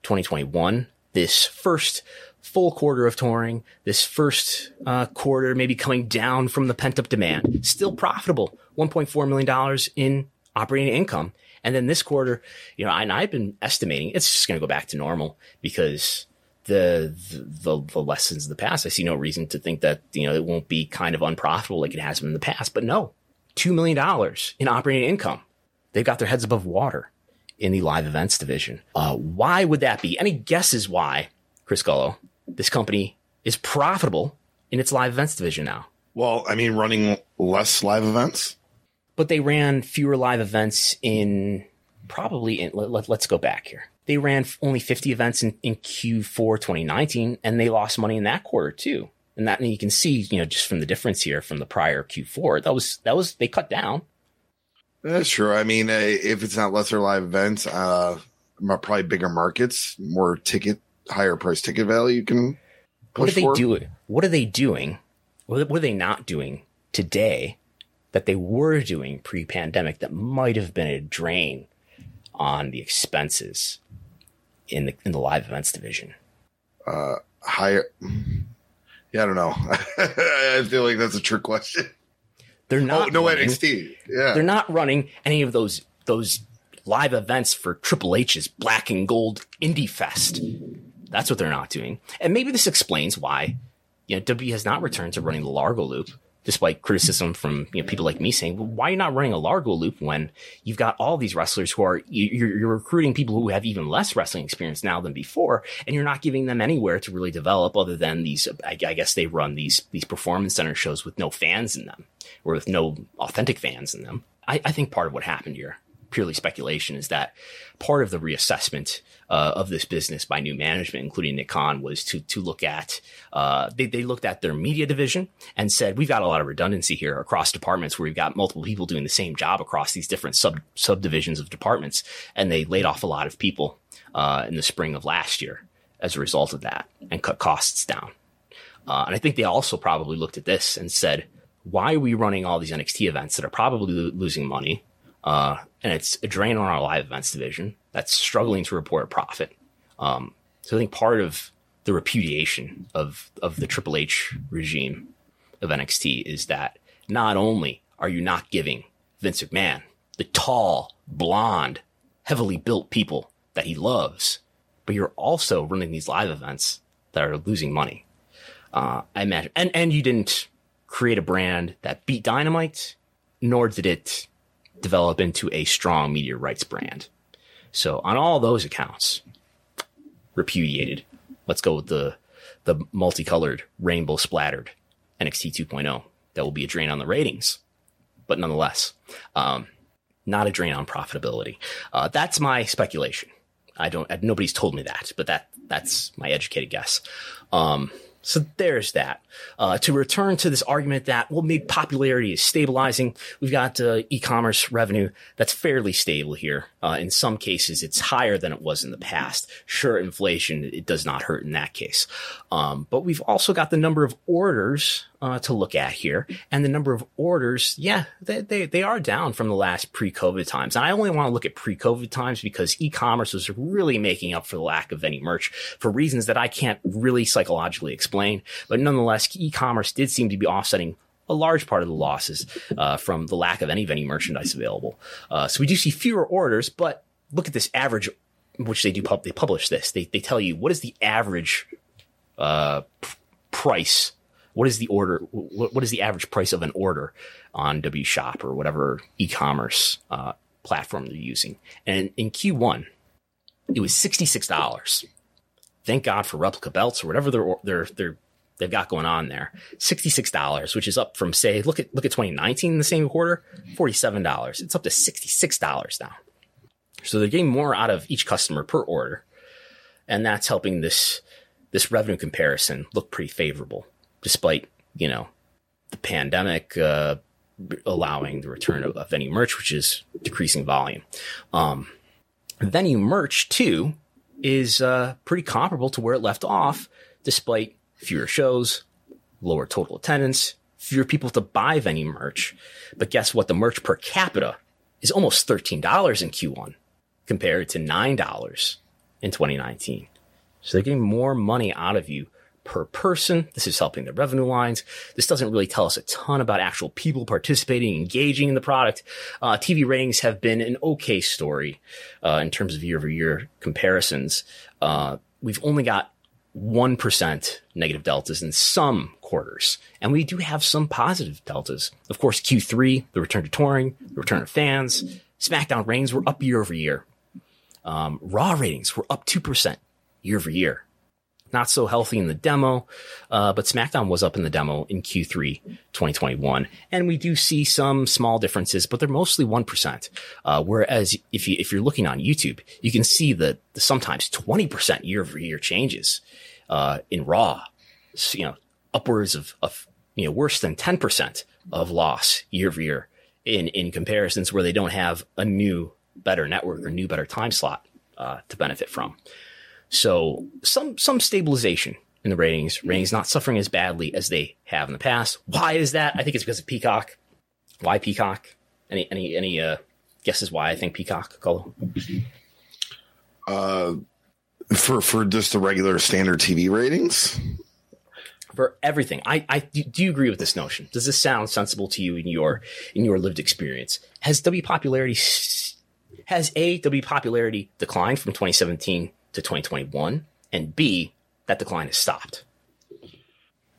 2021, this first full quarter of touring, this first uh, quarter maybe coming down from the pent up demand, still profitable, $1.4 million in operating income. And then this quarter, you know, and I've been estimating it's just going to go back to normal because the, the, the lessons of the past. I see no reason to think that you know it won't be kind of unprofitable like it has been in the past. But no, two million dollars in operating income. They've got their heads above water in the live events division. Uh, why would that be? Any guesses why, Chris Gullo, this company is profitable in its live events division now? Well, I mean, running less live events. But they ran fewer live events in probably in, let, let's go back here. They ran only 50 events in, in Q4 2019 and they lost money in that quarter too. And that, and you can see, you know, just from the difference here from the prior Q4, that was, that was, they cut down. That's true. I mean, uh, if it's not lesser live events, uh, probably bigger markets, more ticket, higher price ticket value you can What are they for. doing? What are they doing? What are they not doing today that they were doing pre-pandemic that might have been a drain on the expenses in the in the live events division? uh, higher. Yeah, I don't know. *laughs* I feel like that's a trick question. They're Oh, not no running- NXT. Yeah. They're not running any of those those live events for Triple H's Black and Gold Indie Fest. That's what they're not doing. And maybe this explains why you know W has not returned to running the Largo Loop, despite criticism from you know people like me saying, well, "Why are you not running a Largo Loop when you've got all these wrestlers who are you- you're, you're recruiting people who have even less wrestling experience now than before, and you're not giving them anywhere to really develop other than these? I, I guess they run these these performance center shows with no fans in them or with no authentic fans in them. I, I think part of what happened here, purely speculation, is that part of the reassessment uh, of this business by new management, including Nick Khan, was to to look at uh, they they looked at their media division and said we've got a lot of redundancy here across departments where we've got multiple people doing the same job across these different sub subdivisions of departments, and they laid off a lot of people uh, in the spring of last year as a result of that and cut costs down. Uh, and I think they also probably looked at this and said, why are we running all these NXT events that are probably lo- losing money? Uh, and it's a drain on our live events division that's struggling to report a profit. Um, so I think part of the repudiation of, of the Triple H regime of NXT is that not only are you not giving Vince McMahon the tall, blonde, heavily built people that he loves, but you're also running these live events that are losing money. Uh, I imagine, and and you didn't create a brand that beat Dynamite, nor did it develop into a strong media rights brand. So on all those accounts, repudiated. Let's go with the the multicolored, rainbow splattered NXT 2.0. That will be a drain on the ratings, but nonetheless, um, not a drain on profitability. Uh, that's my speculation. I don't. Nobody's told me that, but that that's my educated guess. Um, so there's that. Uh, to return to this argument that well, maybe popularity is stabilizing. We've got uh, e-commerce revenue that's fairly stable here. Uh, in some cases, it's higher than it was in the past. Sure, inflation it does not hurt in that case, um, but we've also got the number of orders uh, to look at here, and the number of orders, yeah, they, they they are down from the last pre-COVID times. And I only want to look at pre-COVID times because e-commerce was really making up for the lack of any merch for reasons that I can't really psychologically explain. But nonetheless, e-commerce did seem to be offsetting a large part of the losses uh, from the lack of any venue merchandise available. Uh, so we do see fewer orders, but look at this average, which they do pub- they publish this. They they tell you what is the average uh, p- price. What is the order? What, is the average price of an order on W Shop or whatever e-commerce uh, platform they're using? And in Q1, it was sixty six dollars. Thank God for replica belts or whatever they're they're they're they've got going on there. $66, which is up from say, look at, look at 2019 in the same quarter, $47. It's up to $66 now. So they're getting more out of each customer per order. And that's helping this, this revenue comparison look pretty favorable, despite, you know, the pandemic, uh, allowing the return of, of venue merch, which is decreasing volume. Um, venue merch too is, uh, pretty comparable to where it left off, despite fewer shows, lower total attendance, fewer people to buy venue merch. But guess what? The merch per capita is almost $13 in Q1 compared to $9 in 2019. So they're getting more money out of you per person. This is helping the revenue lines. This doesn't really tell us a ton about actual people participating, engaging in the product. Uh, TV ratings have been an okay story uh, in terms of year over year comparisons. Uh, we've only got 1% negative deltas in some quarters. And we do have some positive deltas. Of course, Q3, the return to touring, the return of fans, SmackDown ratings were up year over year. Um, Raw ratings were up 2% year over year. not so healthy in the demo, uh, but SmackDown was up in the demo in Q3 2021, and we do see some small differences, but they're mostly one percent. Uh, whereas if you if you're looking on YouTube, you can see the, the sometimes twenty percent year over year changes uh, in Raw. You know, upwards of of you know worse than ten percent of loss year over year in in comparisons where they don't have a new better network or new better time slot uh, to benefit from. So some some stabilization in the ratings. Ratings not suffering as badly as they have in the past. Why is that? I think it's because of Peacock. Why Peacock? Any any any uh, guesses why I think Peacock? Gullo? Uh, for for just the regular standard TV ratings. For everything, I, I do you agree with this notion? Does this sound sensible to you in your in your lived experience? Has W popularity has a W popularity declined from 2017 to 2021, and B that decline has stopped?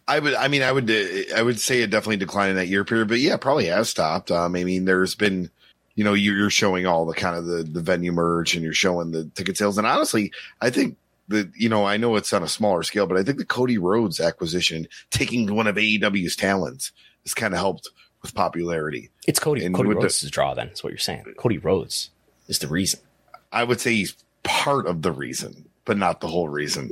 I would, I mean, I would, I would say it definitely declined in that year period, but yeah, probably has stopped. Um, I mean, there's been, you know, you're showing all the kind of the, the venue merch and you're showing the ticket sales. And honestly, I think that, you know, I know it's on a smaller scale, but I think the Cody Rhodes acquisition, taking one of AEW's talents, has kind of helped with popularity. It's Cody, and Cody Rhodes' the, draw then, is what you're saying. Cody Rhodes is the reason. I would say he's part of the reason, but not the whole reason.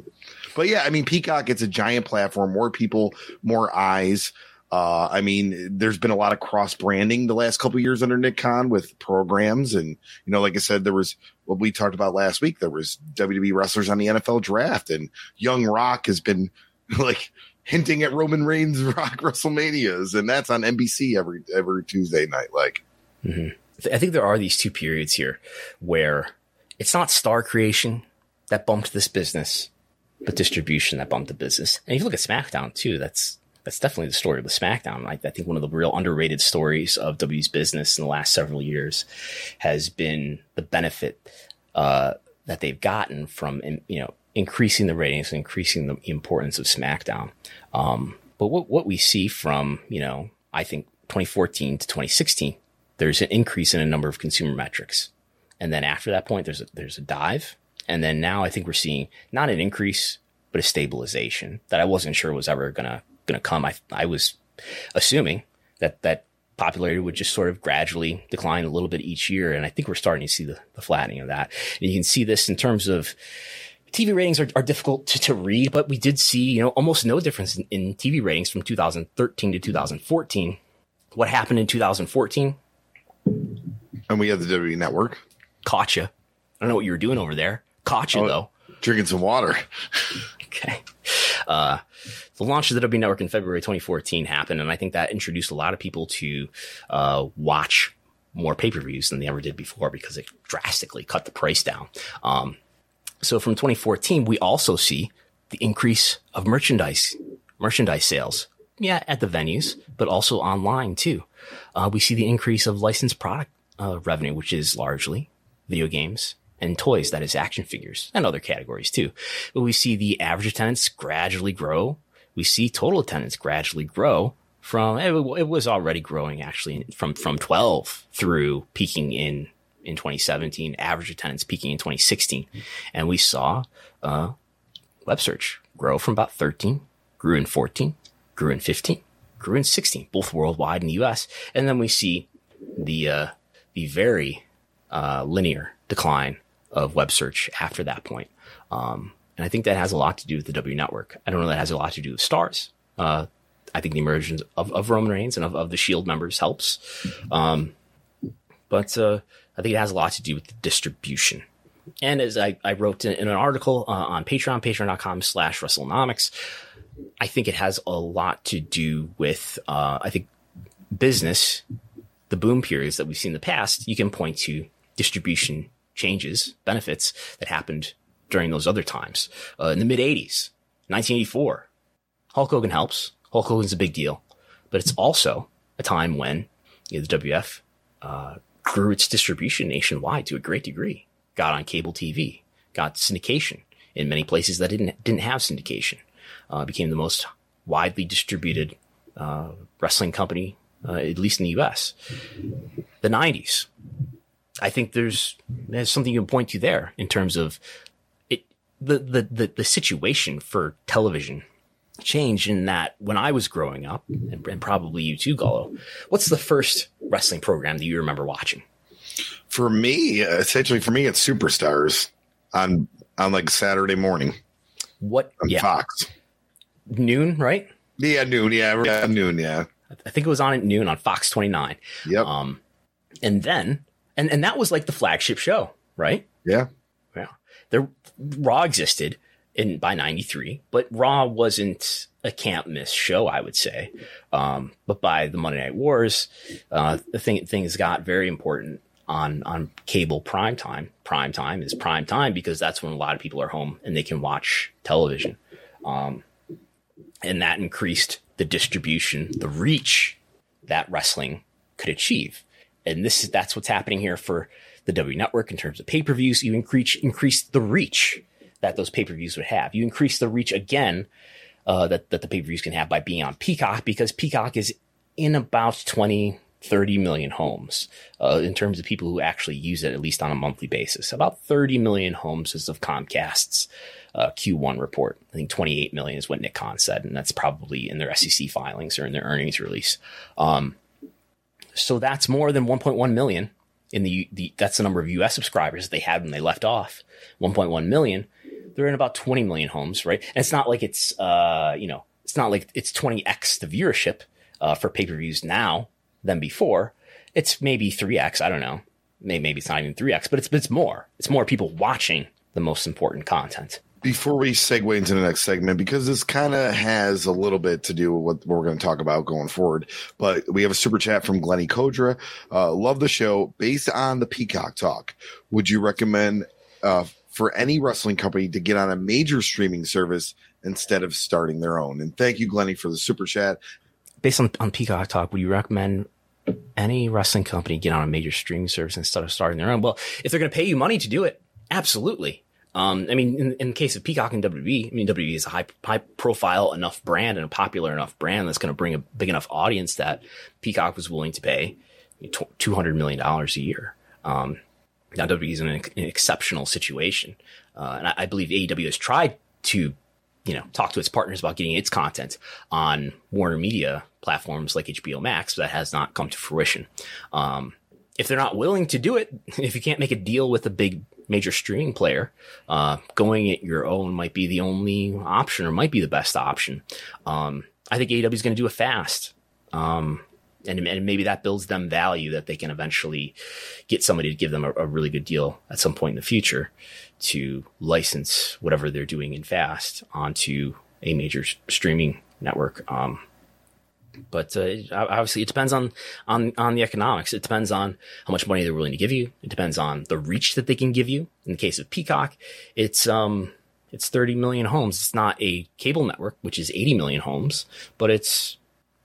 But yeah, I mean, Peacock, it's a giant platform, more people, more eyes. Uh, I mean, there's been a lot of cross branding the last couple years under Nick Khan with programs. And, you know, like I said, there was what we talked about last week. There was WWE wrestlers on the NFL draft and Young Rock has been *laughs* like hinting at Roman Reigns *laughs* Rock WrestleManias. And that's on NBC every, every Tuesday night. Like, mm-hmm. I think there are these two periods here where it's not star creation that bumped this business but distribution that bumped the business. And if you look at SmackDown too, that's that's definitely the story of the SmackDown. Like I think one of the real underrated stories of W's business in the last several years has been the benefit uh, that they've gotten from you know increasing the ratings, and increasing the importance of SmackDown. Um, but what what we see from you know I think 2014 to 2016, there's an increase in a number of consumer metrics, and then after that point, there's a, there's a dive and then now I think we're seeing not an increase, but a stabilization that I wasn't sure was ever gonna gonna come. I I was assuming that that popularity would just sort of gradually decline a little bit each year, and I think we're starting to see the, the flattening of that. And you can see this in terms of TV ratings are, are difficult to, to read, but we did see you know almost no difference in, in TV ratings from 2013 to 2014. What happened in 2014? And we had the WWE Network. Caught you. I don't know what you were doing over there. Caught you oh, though. Drinking some water. *laughs* okay. Uh, the launch of the W Network in February 2014 happened, and I think that introduced a lot of people to uh, watch more pay per views than they ever did before because it drastically cut the price down. Um, so from 2014, we also see the increase of merchandise merchandise sales. Yeah, at the venues, but also online too. Uh, we see the increase of licensed product uh, revenue, which is largely video games, and toys, that is action figures and other categories too. But we see the average attendance gradually grow. We see total attendance gradually grow from, it was already growing actually from, from 12 through peaking in, in 2017, average attendance peaking in 2016. And we saw, uh, web search grow from about 13, grew in 14, grew in 15, grew in 16, both worldwide and the US. And then we see the, uh, the very, uh, linear decline of web search after that point. Um, and I think that has a lot to do with the W network. I don't know that has a lot to do with stars. Uh, I think the emergence of, of Roman Reigns and of, of the Shield members helps. Um, but uh, I think it has a lot to do with the distribution. And as I, I wrote in, in, an article uh, on Patreon, patreon.com slash WrestleNomics, I think it has a lot to do with, uh, I think, business, the boom periods that we've seen in the past. You can point to distribution changes, benefits that happened during those other times. Uh, in the mid 80s, 1984, Hulk Hogan helps. Hulk Hogan's a big deal, but it's also a time when you know, the WF uh, grew its distribution nationwide to a great degree, got on cable TV, got syndication in many places that didn't didn't have syndication, uh, became the most widely distributed uh, wrestling company, uh, at least in the U.S. The 90s, I think there's there's something you can point to there in terms of. The, the, the, the situation for television changed in that when I was growing up, and, and probably you too, Gullo, what's the first wrestling program that you remember watching? For me, essentially, for me, it's Superstars on on like Saturday morning. What? On yeah. Fox. Noon, right? Yeah, noon. Yeah, yeah, noon. Yeah. I think it was on at noon on Fox 29. Yep. Um, and then, and, and that was like the flagship show, right? Yeah. Yeah. There, Raw existed in by 93, but Raw wasn't a can't miss show, I would say. Um, but by the Monday Night Wars, uh, thing, things got very important on, on cable prime time. Prime time is prime time because that's when a lot of people are home and they can watch television. Um, and that increased the distribution, the reach that wrestling could achieve. And this is, that's what's happening here for the W network in terms of pay-per-views. You increase, increase the reach that those pay-per-views would have. You increase the reach again, uh, that, that the pay-per-views can have by being on Peacock because Peacock is in about 20, 30 million homes, uh, in terms of people who actually use it at least on a monthly basis. About 30 million homes as of Comcast's uh, Q1 report. I think 28 million is what Nick Khan said, and that's probably in their SEC filings or in their earnings release. Um, so that's more than 1.1 million in the, the that's the number of U.S. subscribers they had when they left off. 1.1 million. They're in about 20 million homes, right? And it's not like it's uh, you know, it's not like it's 20x the viewership uh, for pay per views now than before. It's maybe 3x. I don't know. Maybe, maybe it's not even 3x, but it's it's more. It's more people watching the most important content before we segue into the next segment, because this kind of has a little bit to do with what we're going to talk about going forward, but we have a super chat from Glenny Kodra. Uh, love the show. Based on the Peacock talk, would you recommend uh, for any wrestling company to get on a major streaming service instead of starting their own? And thank you, Glenny, for the super chat. Based on, on Peacock talk, would you recommend any wrestling company get on a major streaming service instead of starting their own? Well, if they're going to pay you money to do it, absolutely. Um, I mean, in, in, the case of Peacock and WWE, I mean, WWE is a high, high profile enough brand and a popular enough brand that's going to bring a big enough audience that Peacock was willing to pay $200 million a year. Um, now WWE is in an, an exceptional situation. Uh, and I, I, believe AEW has tried to, you know, talk to its partners about getting its content on Warner Media platforms like HBO Max, but that has not come to fruition. Um, if they're not willing to do it, *laughs* if you can't make a deal with a big major streaming player, uh, going it your own might be the only option or might be the best option. Um, I think AEW is going to do it fast. Um, and, and, maybe that builds them value that they can eventually get somebody to give them a, a, really good deal at some point in the future to license whatever they're doing in fast onto a major streaming network. Um, but uh, obviously, it depends on on on the economics. It depends on how much money they're willing to give you. It depends on the reach that they can give you. In the case of Peacock, it's um it's 30 million homes. It's not a cable network, which is 80 million homes, but it's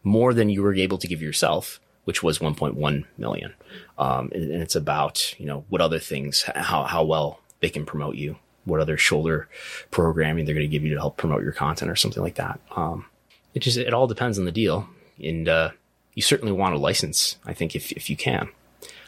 more than you were able to give yourself, which was 1.1 million. Um, and, and it's about you know what other things, how how well they can promote you, what other shoulder programming they're going to give you to help promote your content or something like that. Um, it just it all depends on the deal and uh, you certainly want a license. I think if if you can,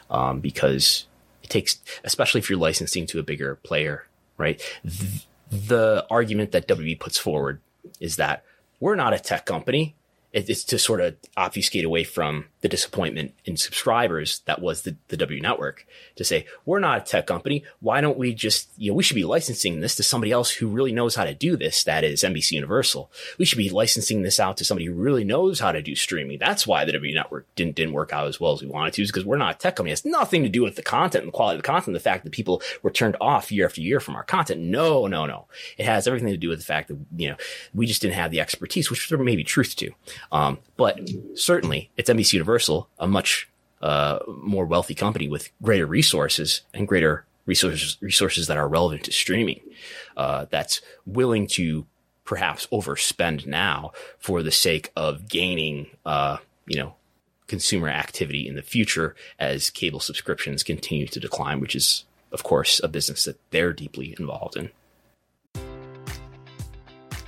um, because it takes, especially if you're licensing to a bigger player, right? The, the argument that WB puts forward is that we're not a tech company it's to sort of obfuscate away from the disappointment in subscribers that was the, the W network to say, we're not a tech company. Why don't we just, you know, we should be licensing this to somebody else who really knows how to do this. That is NBC Universal. We should be licensing this out to somebody who really knows how to do streaming. That's why the W network didn't, didn't work out as well as we wanted to is because we're not a tech company. It has nothing to do with the content and the quality of the content, the fact that people were turned off year after year from our content. No, no, no. It has everything to do with the fact that, you know, we just didn't have the expertise, which there may be truth to. Um, but certainly it's NBC Universal, a much uh, more wealthy company with greater resources and greater resources resources that are relevant to streaming. Uh, that's willing to perhaps overspend now for the sake of gaining, uh, you know, consumer activity in the future as cable subscriptions continue to decline, which is, of course, a business that they're deeply involved in.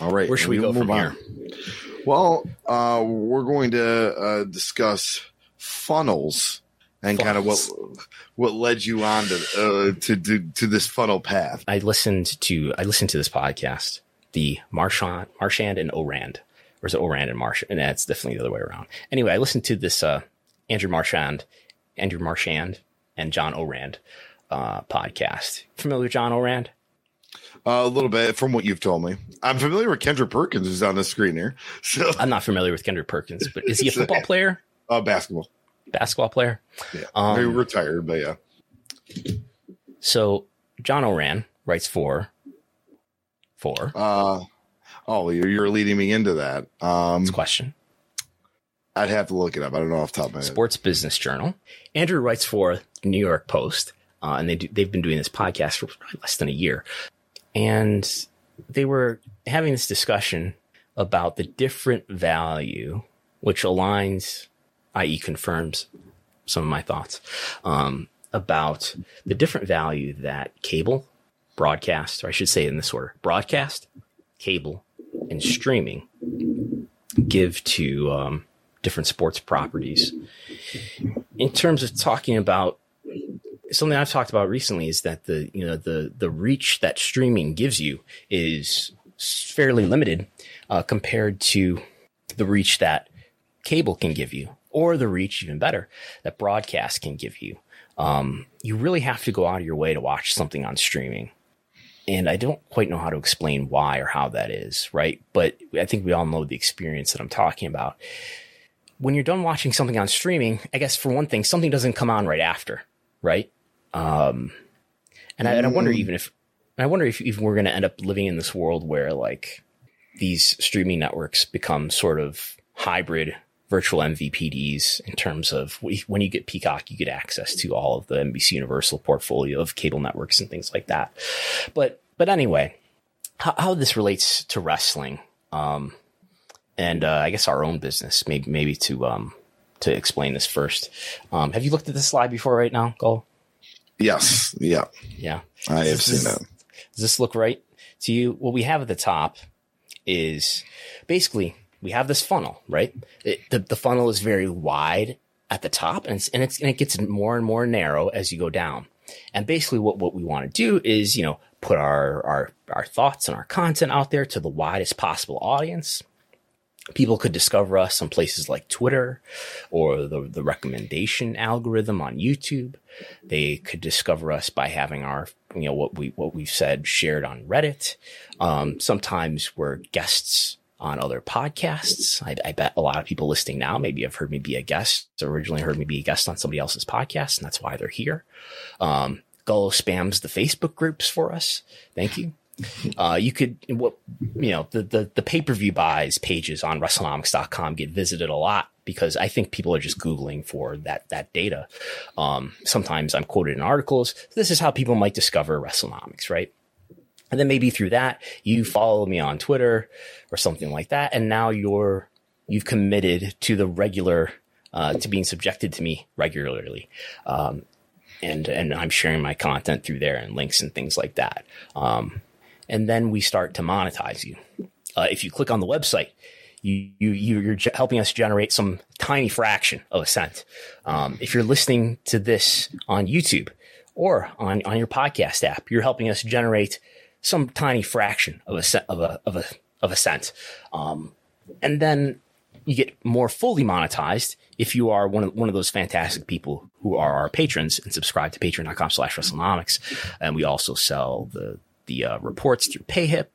All right. Where should we we'll go from move here? Well, uh, we're going to uh, discuss funnels and kind of what what led you on to, uh, to to to this funnel path. I listened to I listened to this podcast, the Marchand Marchand and Ourand, or is it Ourand and Marchand? And that's definitely the other way around. Anyway, I listened to this uh, Andrew Marchand, Andrew Marchand, and John Ourand uh, podcast. Familiar with John Ourand? Uh, a little bit from what you've told me. I'm familiar with Kendrick Perkins, who's on the screen here. *laughs* So, I'm not familiar with Kendrick Perkins, but is he a *laughs* football player? uh, basketball. Basketball player? Yeah, Um, maybe retired, but yeah. So John Ourand writes for for Uh, oh, you're, you're leading me into that. Um, question. I'd have to look it up. I don't know off the top of my head. Sports Business Journal. Andrew writes for New York Post, uh, and they do, they've been doing this podcast for less than a year. And they were having this discussion about the different value, which aligns, i.e., confirms some of my thoughts um, about the different value that cable, broadcast, or I should say in this order, broadcast, cable, and streaming give to um, different sports properties. In terms of talking about something I've talked about recently is that the you know the the reach that streaming gives you is fairly limited uh, compared to the reach that cable can give you, or the reach even better that broadcast can give you. Um, you really have to go out of your way to watch something on streaming. And I don't quite know how to explain why or how that is, right? But I think we all know the experience that I'm talking about. When you're done watching something on streaming, I guess for one thing, something doesn't come on right after, right? Um, and I, and I wonder even if, I wonder if even we're going to end up living in this world where like these streaming networks become sort of hybrid virtual MVPDs in terms of when you get Peacock, you get access to all of the NBC Universal portfolio of cable networks and things like that. But, but anyway, how, how this relates to wrestling, um, and, uh, I guess our own business, maybe, maybe to, um, to explain this first. Um, have you looked at this slide before right now, Cole? Yes, yeah, Yeah. I have seen that. Does this look right to you? What we have at the top is basically we have this funnel, right? It, the, the funnel is very wide at the top and it's, and it's, and it gets more and more narrow as you go down. And basically what, what we want to do is, you know, put our, our, our thoughts and our content out there to the widest possible audience. People could discover us on places like Twitter or the, the recommendation algorithm on YouTube. They could discover us by having our, you know, what we, what we've said shared on Reddit. Um, sometimes we're guests on other podcasts. I, I bet a lot of people listening now maybe have heard me be a guest, originally heard me be a guest on somebody else's podcast, and that's why they're here. Um, Gullo spams the Facebook groups for us. Thank you. Uh, you could, what, you know, the, the, the pay-per-view buys pages on WrestleNomics.com get visited a lot because I think people are just Googling for that, that data. Um, sometimes I'm quoted in articles. This is how people might discover WrestleNomics, right? And then maybe through that, you follow me on Twitter or something like that. And now you're, you've committed to the regular, uh, to being subjected to me regularly. Um, and, and I'm sharing my content through there and links and things like that. Um, and then we start to monetize you. Uh, if you click on the website, you, you, you're helping us generate some tiny fraction of a cent. Um, if you're listening to this on YouTube or on, on your podcast app, you're helping us generate some tiny fraction of a cent, of a, of a, of a cent. Um, and then you get more fully monetized if you are one of, one of those fantastic people who are our patrons and subscribe to patreon.com slash WrestleNomics. And we also sell the, the uh, reports through PayHip,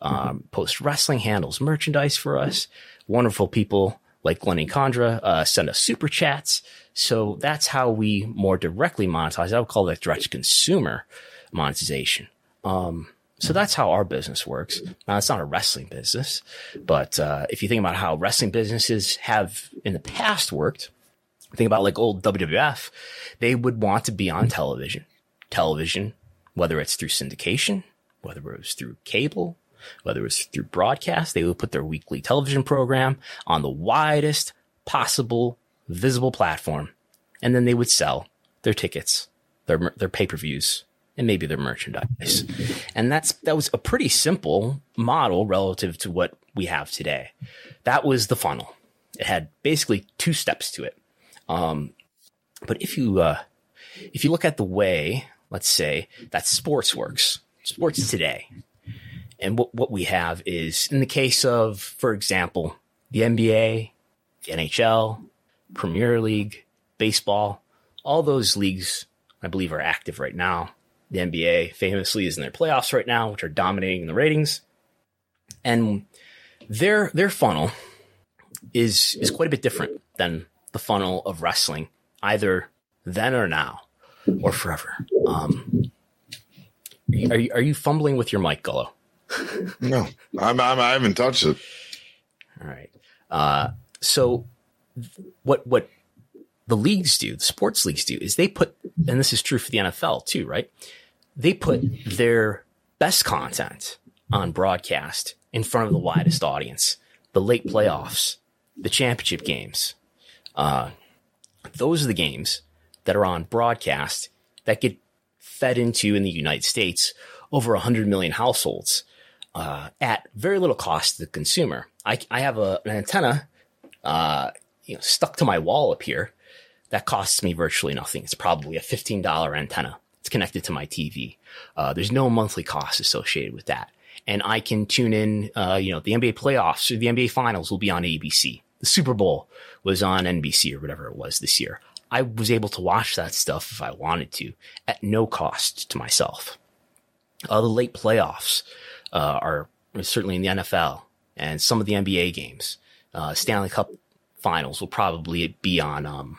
um, post wrestling handles merchandise for us. Wonderful people like Glenn and Condra uh, send us super chats. So that's how we more directly monetize. I would call that direct consumer monetization. Um, so that's how our business works. Now, it's not a wrestling business, but uh, if you think about how wrestling businesses have in the past worked, think about like old WWF, they would want to be on television. Television, whether it's through syndication, whether it was through cable, whether it was through broadcast, they would put their weekly television program on the widest possible visible platform. And then they would sell their tickets, their, their pay-per-views, and maybe their merchandise. And that's, that was a pretty simple model relative to what we have today. That was the funnel. It had basically two steps to it. Um, but if you, uh, if you look at the way, let's say that sports works, sports today, and what, what we have is in the case of, for example, the NBA, the NHL, Premier League, baseball, all those leagues, I believe, are active right now. The NBA famously is in their playoffs right now, which are dominating the ratings. And their their funnel is is quite a bit different than the funnel of wrestling, either then or now, or forever. Um, are you, are you fumbling with your mic, Gullo? no, I'm, I'm I haven't touched it. All right. Uh, so what what the leagues do, the sports leagues do, is they put, and this is true for the NFL too, right? They put their best content on broadcast in front of the widest audience. The late playoffs, the championship games, uh, those are the games that are on broadcast that get fed into in the United States over 100 million households uh, at very little cost to the consumer. I, I have a, an antenna uh, you know, stuck to my wall up here that costs me virtually nothing. It's probably a $15 antenna. It's connected to my TV. Uh, there's no monthly cost associated with that. And I can tune in, uh, you know, the NBA playoffs or the NBA finals will be on ABC. The Super Bowl was on NBC or whatever it was this year. I was able to watch that stuff if I wanted to at no cost to myself. Uh, the late playoffs uh, are certainly in the NFL and some of the NBA games. Uh, Stanley Cup finals will probably be on um,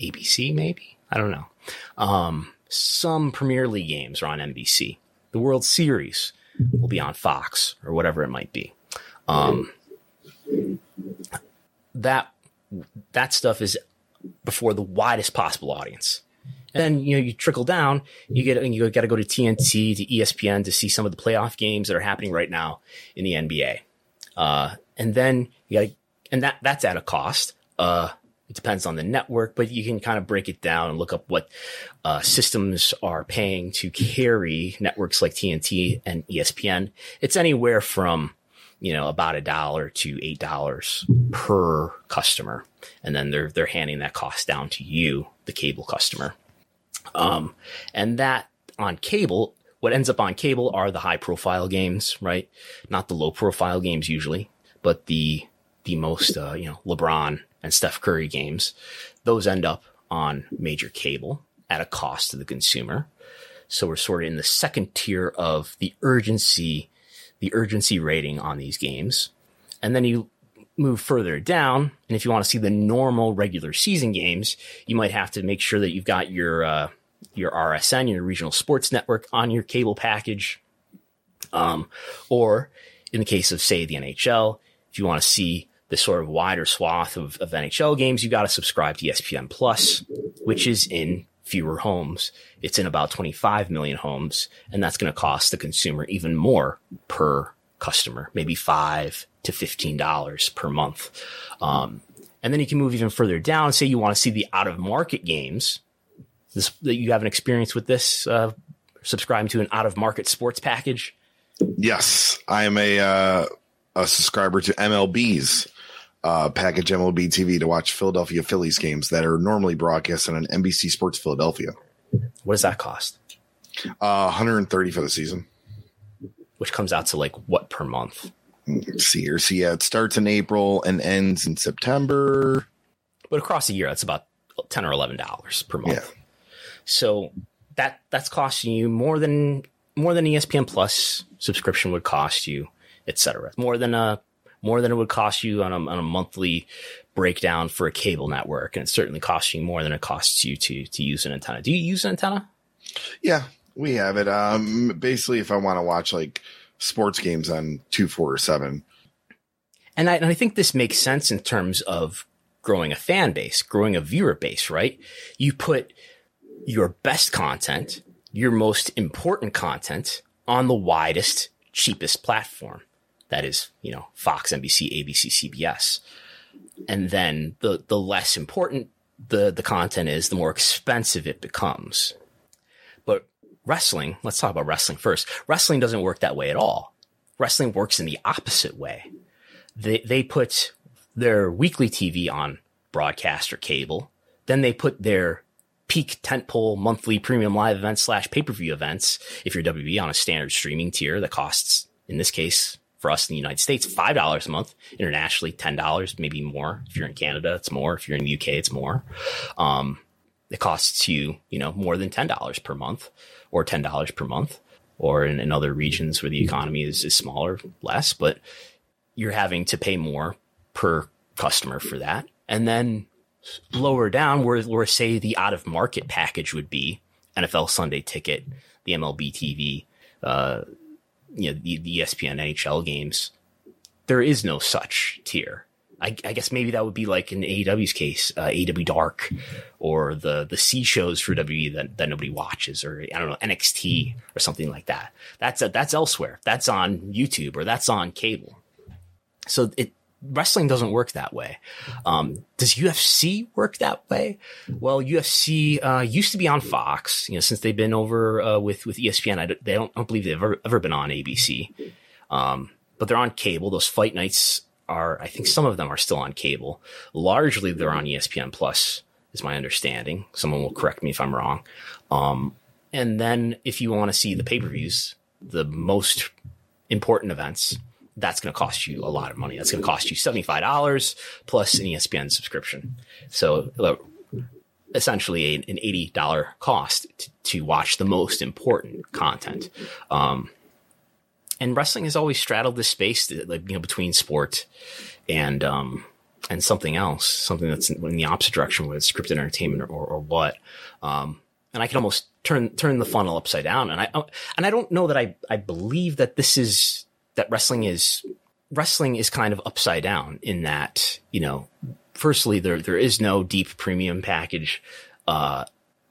ABC, maybe. I don't know. Um, some Premier League games are on NBC. The World Series will be on Fox or whatever it might be. Um, that that stuff is before the widest possible audience. And then, you know, you trickle down, you get, you got to go to TNT, to ESPN to see some of the playoff games that are happening right now in the NBA. Uh, and then you got to, and that, that's at a cost. Uh, it depends on the network, but you can kind of break it down and look up what uh, systems are paying to carry networks like TNT and ESPN. It's anywhere from you know about a dollar to eight dollars per customer, and then they're they're handing that cost down to you, the cable customer. Um, and that on cable, what ends up on cable are the high profile games, right? Not the low profile games usually, but the the most uh, you know LeBron and Steph Curry games. Those end up on major cable at a cost to the consumer. So we're sort of in the second tier of the urgency, the urgency rating on these games. And then you move further down. And if you want to see the normal regular season games, you might have to make sure that you've got your, uh, your RSN, your regional sports network on your cable package. Um, or in the case of say the NHL, if you want to see the sort of wider swath of, of NHL games, you've got to subscribe to ESPN Plus, which is in fewer homes. It's in about 25 million homes, and that's going to cost the consumer even more per customer, maybe five to $15 per month. Um, and then you can move even further down. Say you want to see the out of market games. This, that you have an experience with this, uh, subscribing to an out of market sports package. Yes, I am a uh, a subscriber to MLB's uh, package MLB TV to watch Philadelphia Phillies games that are normally broadcast on an NBC Sports Philadelphia. What does that cost? Uh, 130 for the season. Which comes out to like what per month? Let's see here. So yeah, it starts in April and ends in September. But across the year, that's about ten or eleven dollars per month. Yeah. So that that's costing you more than more than ESPN Plus subscription would cost you, etc. More than a more than it would cost you on a, on a monthly breakdown for a cable network, and it's certainly costing you more than it costs you to to use an antenna. Do you use an antenna? Yeah, we have it. Um, basically, if I want to watch like sports games on two, four, or seven, and I, and I think this makes sense in terms of growing a fan base, growing a viewer base. Right? You put your best content, your most important content on the widest, cheapest platform that is, you know, Fox, NBC, ABC, CBS. And then the, the less important the, the content is, the more expensive it becomes. But wrestling, let's talk about wrestling first. Wrestling doesn't work that way at all. Wrestling works in the opposite way. They, they put their weekly TV on broadcast or cable. Then they put their peak tentpole monthly premium live events slash pay per view events. If you're WB on a standard streaming tier that costs, in this case, for us in the United States, $5 a month. Internationally, $10, maybe more. If you're in Canada, it's more. If you're in the UK, it's more. Um, it costs you, you know, more than $10 per month or $10 per month or in, in other regions where the economy is, is smaller, less, but you're having to pay more per customer for that. And then lower down where, where say the out of market package would be NFL Sunday ticket, the MLB TV, uh, you know, the, the ESPN NHL games, there is no such tier. I, I, guess maybe that would be like in AEW's case, uh, AEW Dark, or the the C shows for WWE that, that nobody watches, or I don't know NXT or something like that. That's a, that's elsewhere. That's on YouTube or that's on cable. So it wrestling doesn't work that way. Um, does UFC work that way? Well, UFC uh, used to be on Fox. You know, since they've been over uh, with with ESPN, I don't, they don't, I don't believe they've ever, ever been on ABC. Um, but they're on cable. Those fight nights are, I think, some of them are still on cable. Largely, they're on ESPN Plus, is my understanding. Someone will correct me if I'm wrong. Um, and then, if you want to see the pay per views, the most important events that's going to cost you a lot of money. That's going to cost you $75 plus an ESPN subscription. So uh, essentially an $80 cost to, to, watch the most important content. Um, and wrestling has always straddled this space, like, you know, between sport and, um, and something else, something that's in, the opposite direction, whether scripted entertainment or, or, or what. Um, and I can almost turn, turn the funnel upside down. And I, and I don't know that I, I believe that this is, that wrestling is wrestling is kind of upside down in that you know firstly there there is no deep premium package. Uh,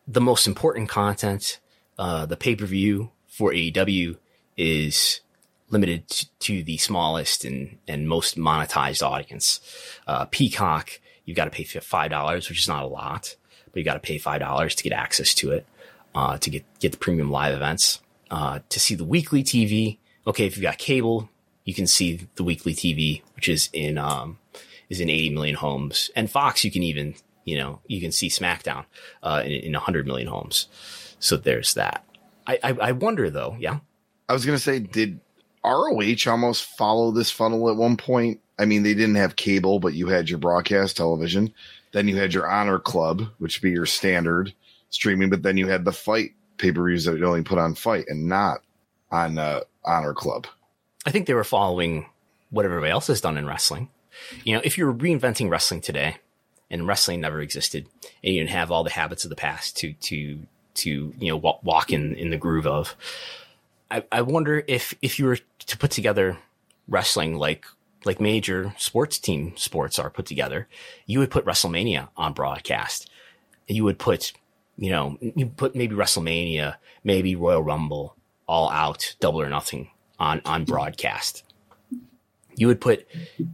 the most important content uh, the pay-per-view for AEW is limited to, to, the smallest and and most monetized audience. Uh, Peacock you've got to pay five dollars which is not a lot but you got to pay five dollars to get access to it uh, to get get the premium live events. Uh, to see the weekly TV okay, if you've got cable, you can see the weekly TV, which is in, um, is in 80 million homes. And Fox, you can even, you know, you can see SmackDown, uh, in, in 100 million homes. So there's that. I, I, I wonder though. Yeah. I was to say, did ROH almost follow this funnel at one point? I mean, they didn't have cable, but you had your broadcast television. Then you had your Honor Club, which would be your standard streaming, but then you had the fight pay per views that you only put on fight and not on uh, honor club. I think they were following what everybody else has done in wrestling. You know, if you were reinventing wrestling today and wrestling never existed and you didn't have all the habits of the past to, to, to, you know, walk, walk in, in the groove of, I, I wonder if, if you were to put together wrestling like, like major sports team sports are put together, you would put WrestleMania on broadcast. You would put you know, you put maybe WrestleMania, maybe Royal Rumble, all out, double or nothing on, on broadcast. You would put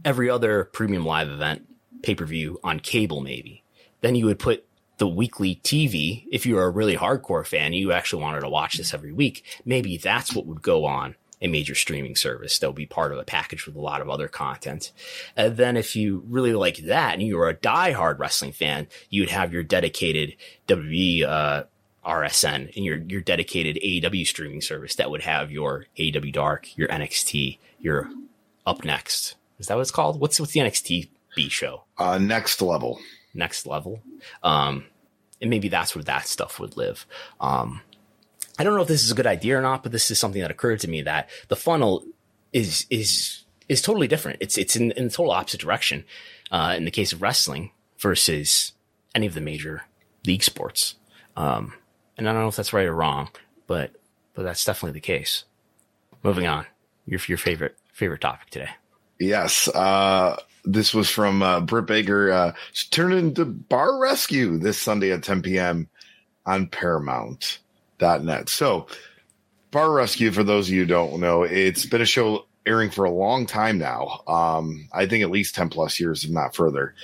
every other premium live event pay per view on cable, maybe. Then you would put the weekly TV. If you're a really hardcore fan, you actually wanted to watch this every week. Maybe that's what would go on a major streaming service would be part of a package with a lot of other content. And then if you really like that and you were a diehard wrestling fan, you would have your dedicated WWE, uh, RSN and your, your dedicated AEW streaming service that would have your AEW Dark, your NXT, your Up Next. Is that what it's called? What's, what's the NXT B show? Uh, next level. Next level. Um, and maybe that's where that stuff would live. Um, I don't know if this is a good idea or not, but this is something that occurred to me that the funnel is is is totally different. It's it's in, in the total opposite direction. Uh, in the case of wrestling versus any of the major league sports. Um, and I don't know if that's right or wrong, but but that's definitely the case. Moving on, your your favorite favorite topic today. Yes, uh, this was from uh, Britt Baker. Uh, turned into Bar Rescue this Sunday at 10 p.m. on Paramount net. So, Bar Rescue, for those of you don't know, it's been a show airing for a long time now. Um, I think at least 10 plus years, if not further.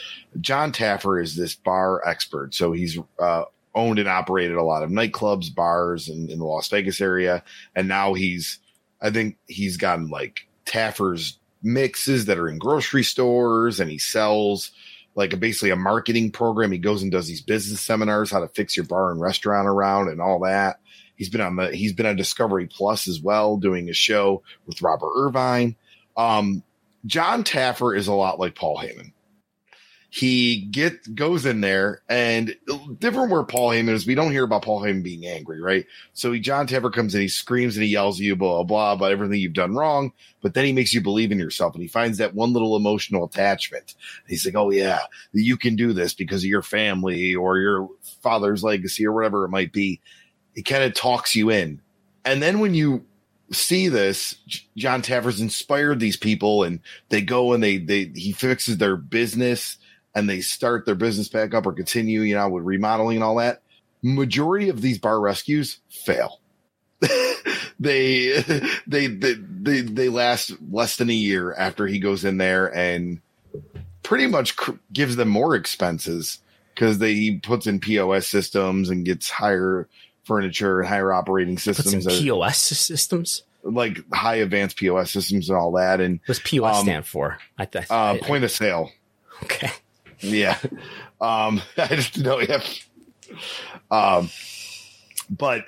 Jon Taffer is this bar expert. So he's uh, owned and operated a lot of nightclubs, bars in, in the Las Vegas area. And now he's, I think he's gotten like Taffer's mixes that are in grocery stores and he sells like a, basically a marketing program. He goes and does these business seminars, how to fix your bar and restaurant around and all that. He's been on the he's been on Discovery Plus as well, doing a show with Robert Irvine. Um, Jon Taffer is a lot like Paul Heyman. He get goes in there and different where Paul Heyman is. We don't hear about Paul Heyman being angry, right? So he, Jon Taffer comes in, he screams and he yells at you, blah, blah, blah, about everything you've done wrong. But then he makes you believe in yourself and he finds that one little emotional attachment. He's like, Oh yeah, you can do this because of your family or your father's legacy or whatever it might be it kind of talks you in. And then when you see this, Jon Taffer's inspired these people and they go and they, they, he fixes their business and they start their business back up or continue, you know, with remodeling and all that. Majority of these bar rescues fail. *laughs* they, *laughs* they, they, they, they last less than a year after he goes in there and pretty much cr- gives them more expenses because they he puts in POS systems and gets higher furniture and higher operating systems. POS systems? Like high advanced POS systems and all that. And what's POS um, stand for? I, th- uh, point of sale. Okay. Yeah. Um, *laughs* I just know. Yeah. Um, but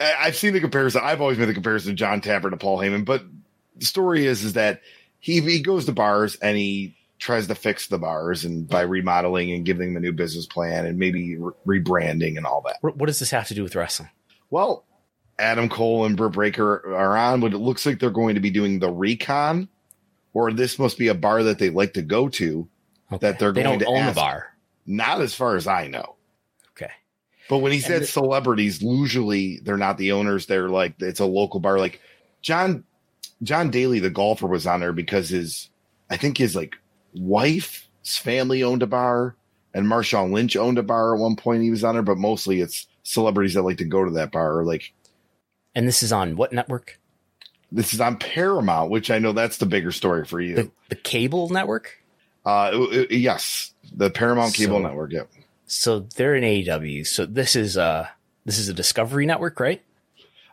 I've seen the comparison. I've always made the comparison of Jon Taffer to Paul Heyman, but the story is, is that he, he goes to bars and he tries to fix the bars and by remodeling and giving them a new business plan and maybe re- rebranding and all that. What does this have to do with wrestling? Well, Adam Cole and Britt Baker are on, but it looks like they're going to be doing the recon, or this must be a bar that they like to go to. Okay. That they're they going to own ask. the bar. Not as far as I know. Okay. But when he said the- celebrities, usually they're not the owners. They're like it's a local bar. Like John John Daly, the golfer, was on there because his I think his like wife's family owned a bar, and Marshawn Lynch owned a bar at one point. He was on there, but mostly it's celebrities that like to go to that bar. Or like, and this is on what network? This is on Paramount, which I know that's the bigger story for you. The, the cable network. Uh, it, it, yes, the Paramount Cable so, Network. Yep. So they're in AEW. So this is uh this is a Discovery Network, right?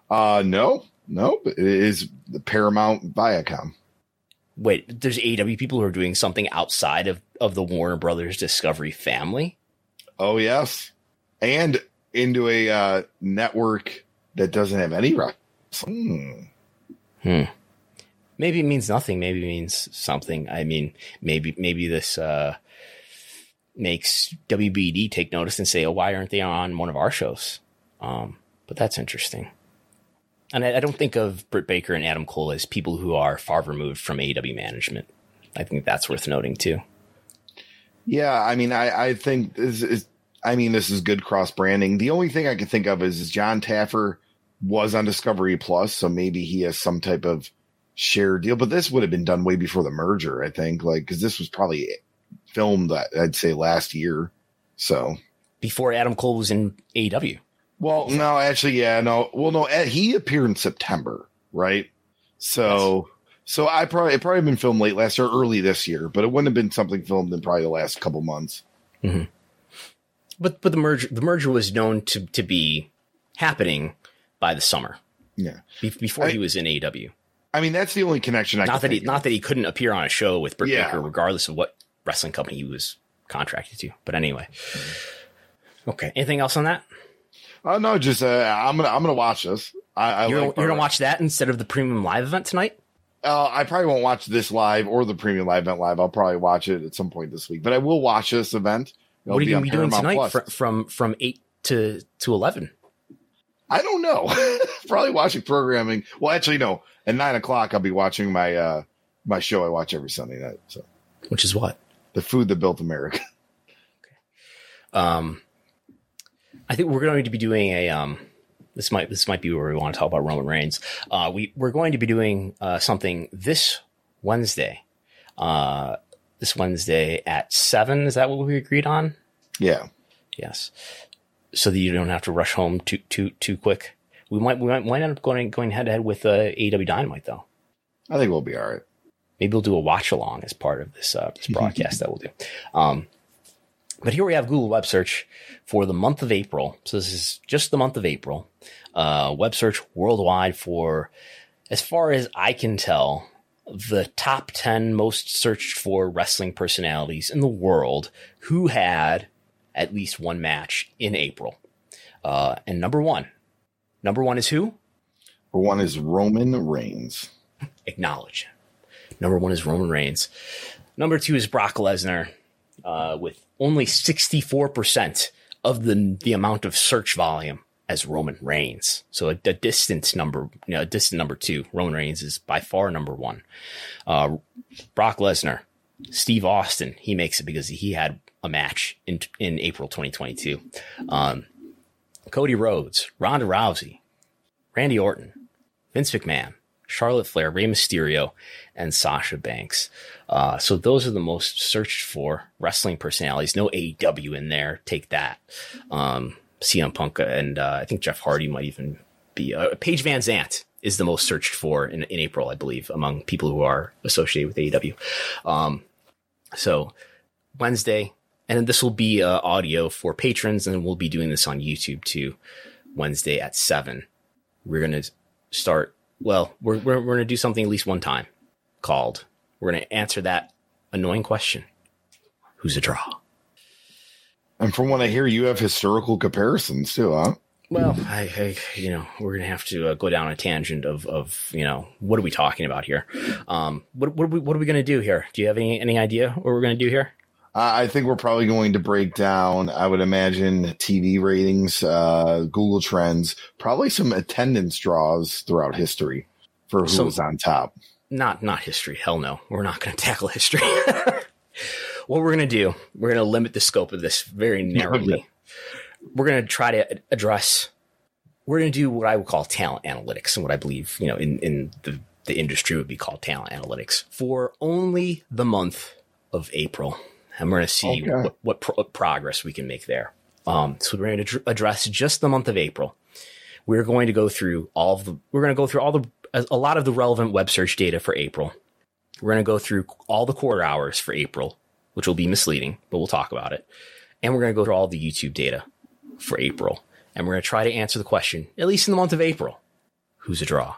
Uh, no, no, it is the Paramount Viacom wait, there's AEW people who are doing something outside of, of the Warner Brothers Discovery family. Oh yes, and into a uh, network that doesn't have any wrestling. Hmm. hmm. Maybe it means nothing. Maybe it means something. I mean, maybe maybe this uh, makes WBD take notice and say, "Oh, why aren't they on one of our shows?" Um, but that's interesting. And I, I, don't think of Britt Baker and Adam Cole as people who are far removed from AEW management. I think that's worth noting too. Yeah, I mean, I, I think this is, I mean, this is good cross branding. The only thing I can think of is, is Jon Taffer was on Discovery Plus, so maybe he has some type of share deal. But this would have been done way before the merger, I think, like because this was probably filmed, I'd say, last year. So before Adam Cole was in AEW. Well, no, actually, yeah, no. Well, no, he appeared in September, right? So, so I probably it probably been filmed late last year, early this year, but it wouldn't have been something filmed in probably the last couple months. Mm-hmm. But but the merger the merger was known to to be happening by the summer Yeah, be- before I- he was in AEW. I mean that's the only connection I Not that he of. not that he couldn't appear on a show with Britt Yeah. Baker, regardless of what wrestling company he was contracted to. But anyway, okay. Anything else on that? Oh no, just uh, I'm gonna I'm gonna watch this. I, I You're, like you're gonna watch that instead of the premium live event tonight. Uh, I probably won't watch this live or the premium live event live. I'll probably watch it at some point this week, but I will watch this event. It'll what are you gonna be doing Paramount tonight Plus. from from eight to to eleven? I don't know. *laughs* probably watching programming. Well, actually, no. At nine o'clock, I'll be watching my uh my show I watch every Sunday night. So Which is what? the food that built America. *laughs* Um, I think we're going to be doing a um. This might this might be where we want to talk about Roman Reigns. Uh, we we're going to be doing uh, something this Wednesday. Uh, this Wednesday at seven. Is that what we agreed on? yeah. Yes. So that you don't have to rush home too too too quick. We might we might, might end up going going head to head with uh, AEW Dynamite though. I think we'll be all right. Maybe we'll do a watch along as part of this uh, this *laughs* broadcast that we'll do. Um, but here we have Google web search for the month of April. So this is just the month of April. Uh, web search worldwide for, as far as I can tell, the top 10 most searched for wrestling personalities in the world who had at least one match in April. Uh, and number one, number one is who? Number one is Roman Reigns. *laughs* acknowledge. Number one is Roman Reigns. Number two is Brock Lesnar, uh, with only 64% of the, the amount of search volume as Roman Reigns. So a, a distant number, you know, a distant number two. Roman Reigns is by far number one. Uh, Brock Lesnar, Steve Austin, he makes it because he had a match in, in April 2022. Um, Cody Rhodes, Ronda Rousey, Randy Orton, Vince McMahon, Charlotte Flair, Rey Mysterio, and Sasha Banks. Uh, so those are the most searched for wrestling personalities. No AEW in there. Take that. Um, CM Punk and uh, I think Jeff Hardy might even be. Uh, Paige VanZant is the most searched for in, in April, I believe, among people who are associated with AEW. Um, so Wednesday, and this will be uh, audio for patrons, and we'll be doing this on YouTube too. Wednesday at seven, we're gonna start. Well, we're we're, we're gonna do something at least one time called. We're gonna answer that annoying question: Who's a draw? And from what I hear, you have historical comparisons too, huh? Well, I, I you know, we're gonna have to uh, go down a tangent of of you know what are we talking about here? Um, what what are we what are we gonna do here? Do you have any any idea what we're gonna do here? I think we're probably going to break down, I would imagine, TV ratings, uh, Google Trends, probably some attendance draws throughout history for who So- was on top. not not history. Hell no, we're not going *laughs* to tackle history. *laughs* what we're going to do, we're going to limit the scope of this very *laughs* narrowly. We're going to try to address. We're going to do what I would call talent analytics, and what I believe you know in in the the industry would be called talent analytics for only the month of April, and we're going to see Okay. what what, pro- what progress we can make there. Um, so we're going to dr- address just the month of April we're going to go through all of the we're going to go through all the a, a lot of the relevant web search data for April. We're going to go through all the quarter hours for April, which will be misleading, but we'll talk about it. And we're going to go through all the YouTube data for April, and we're going to try to answer the question, at least in the month of April, who's a draw?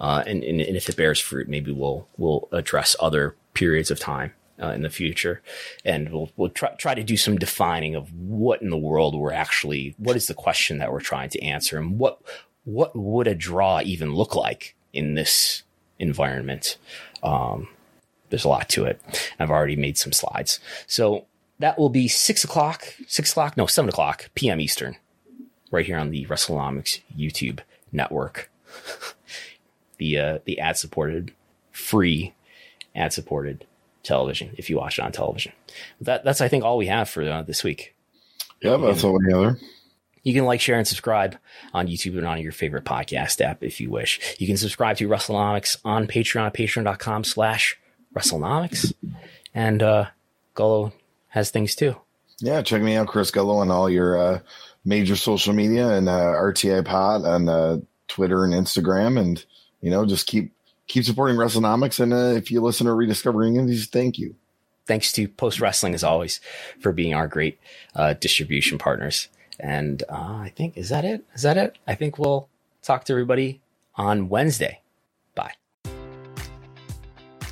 Uh, and, and, and if it bears fruit, maybe we'll we'll address other periods of time uh, in the future, and we'll we'll try try to do some defining of what in the world we're actually what is the question that we're trying to answer, and what what would a draw even look like in this environment. Um, there's a lot to it. I've already made some slides, so that will be six o'clock, six o'clock, no, seven o'clock p.m. Eastern, right here on the WrestleNomics YouTube network *laughs* the uh, the ad supported, free, ad supported television if you watch it on television. That that's I think all we have for uh, this week. Yeah, that's all we have. You can like, share, and subscribe on YouTube and on your favorite podcast app if you wish. You can subscribe to WrestleNomics on Patreon at patreon.com slash WrestleNomics. And uh Gullo has things too. Yeah, check me out, Chris Gullo, on all your uh, major social media and uh, RDI Pod on uh, Twitter and Instagram, and you know, just keep keep supporting WrestleNomics. And uh, if you listen to Rediscovering Indies, thank you. Thanks to Post Wrestling as always for being our great uh, distribution partners. And uh, I think is that it? Is that it? I think we'll talk to everybody on Wednesday.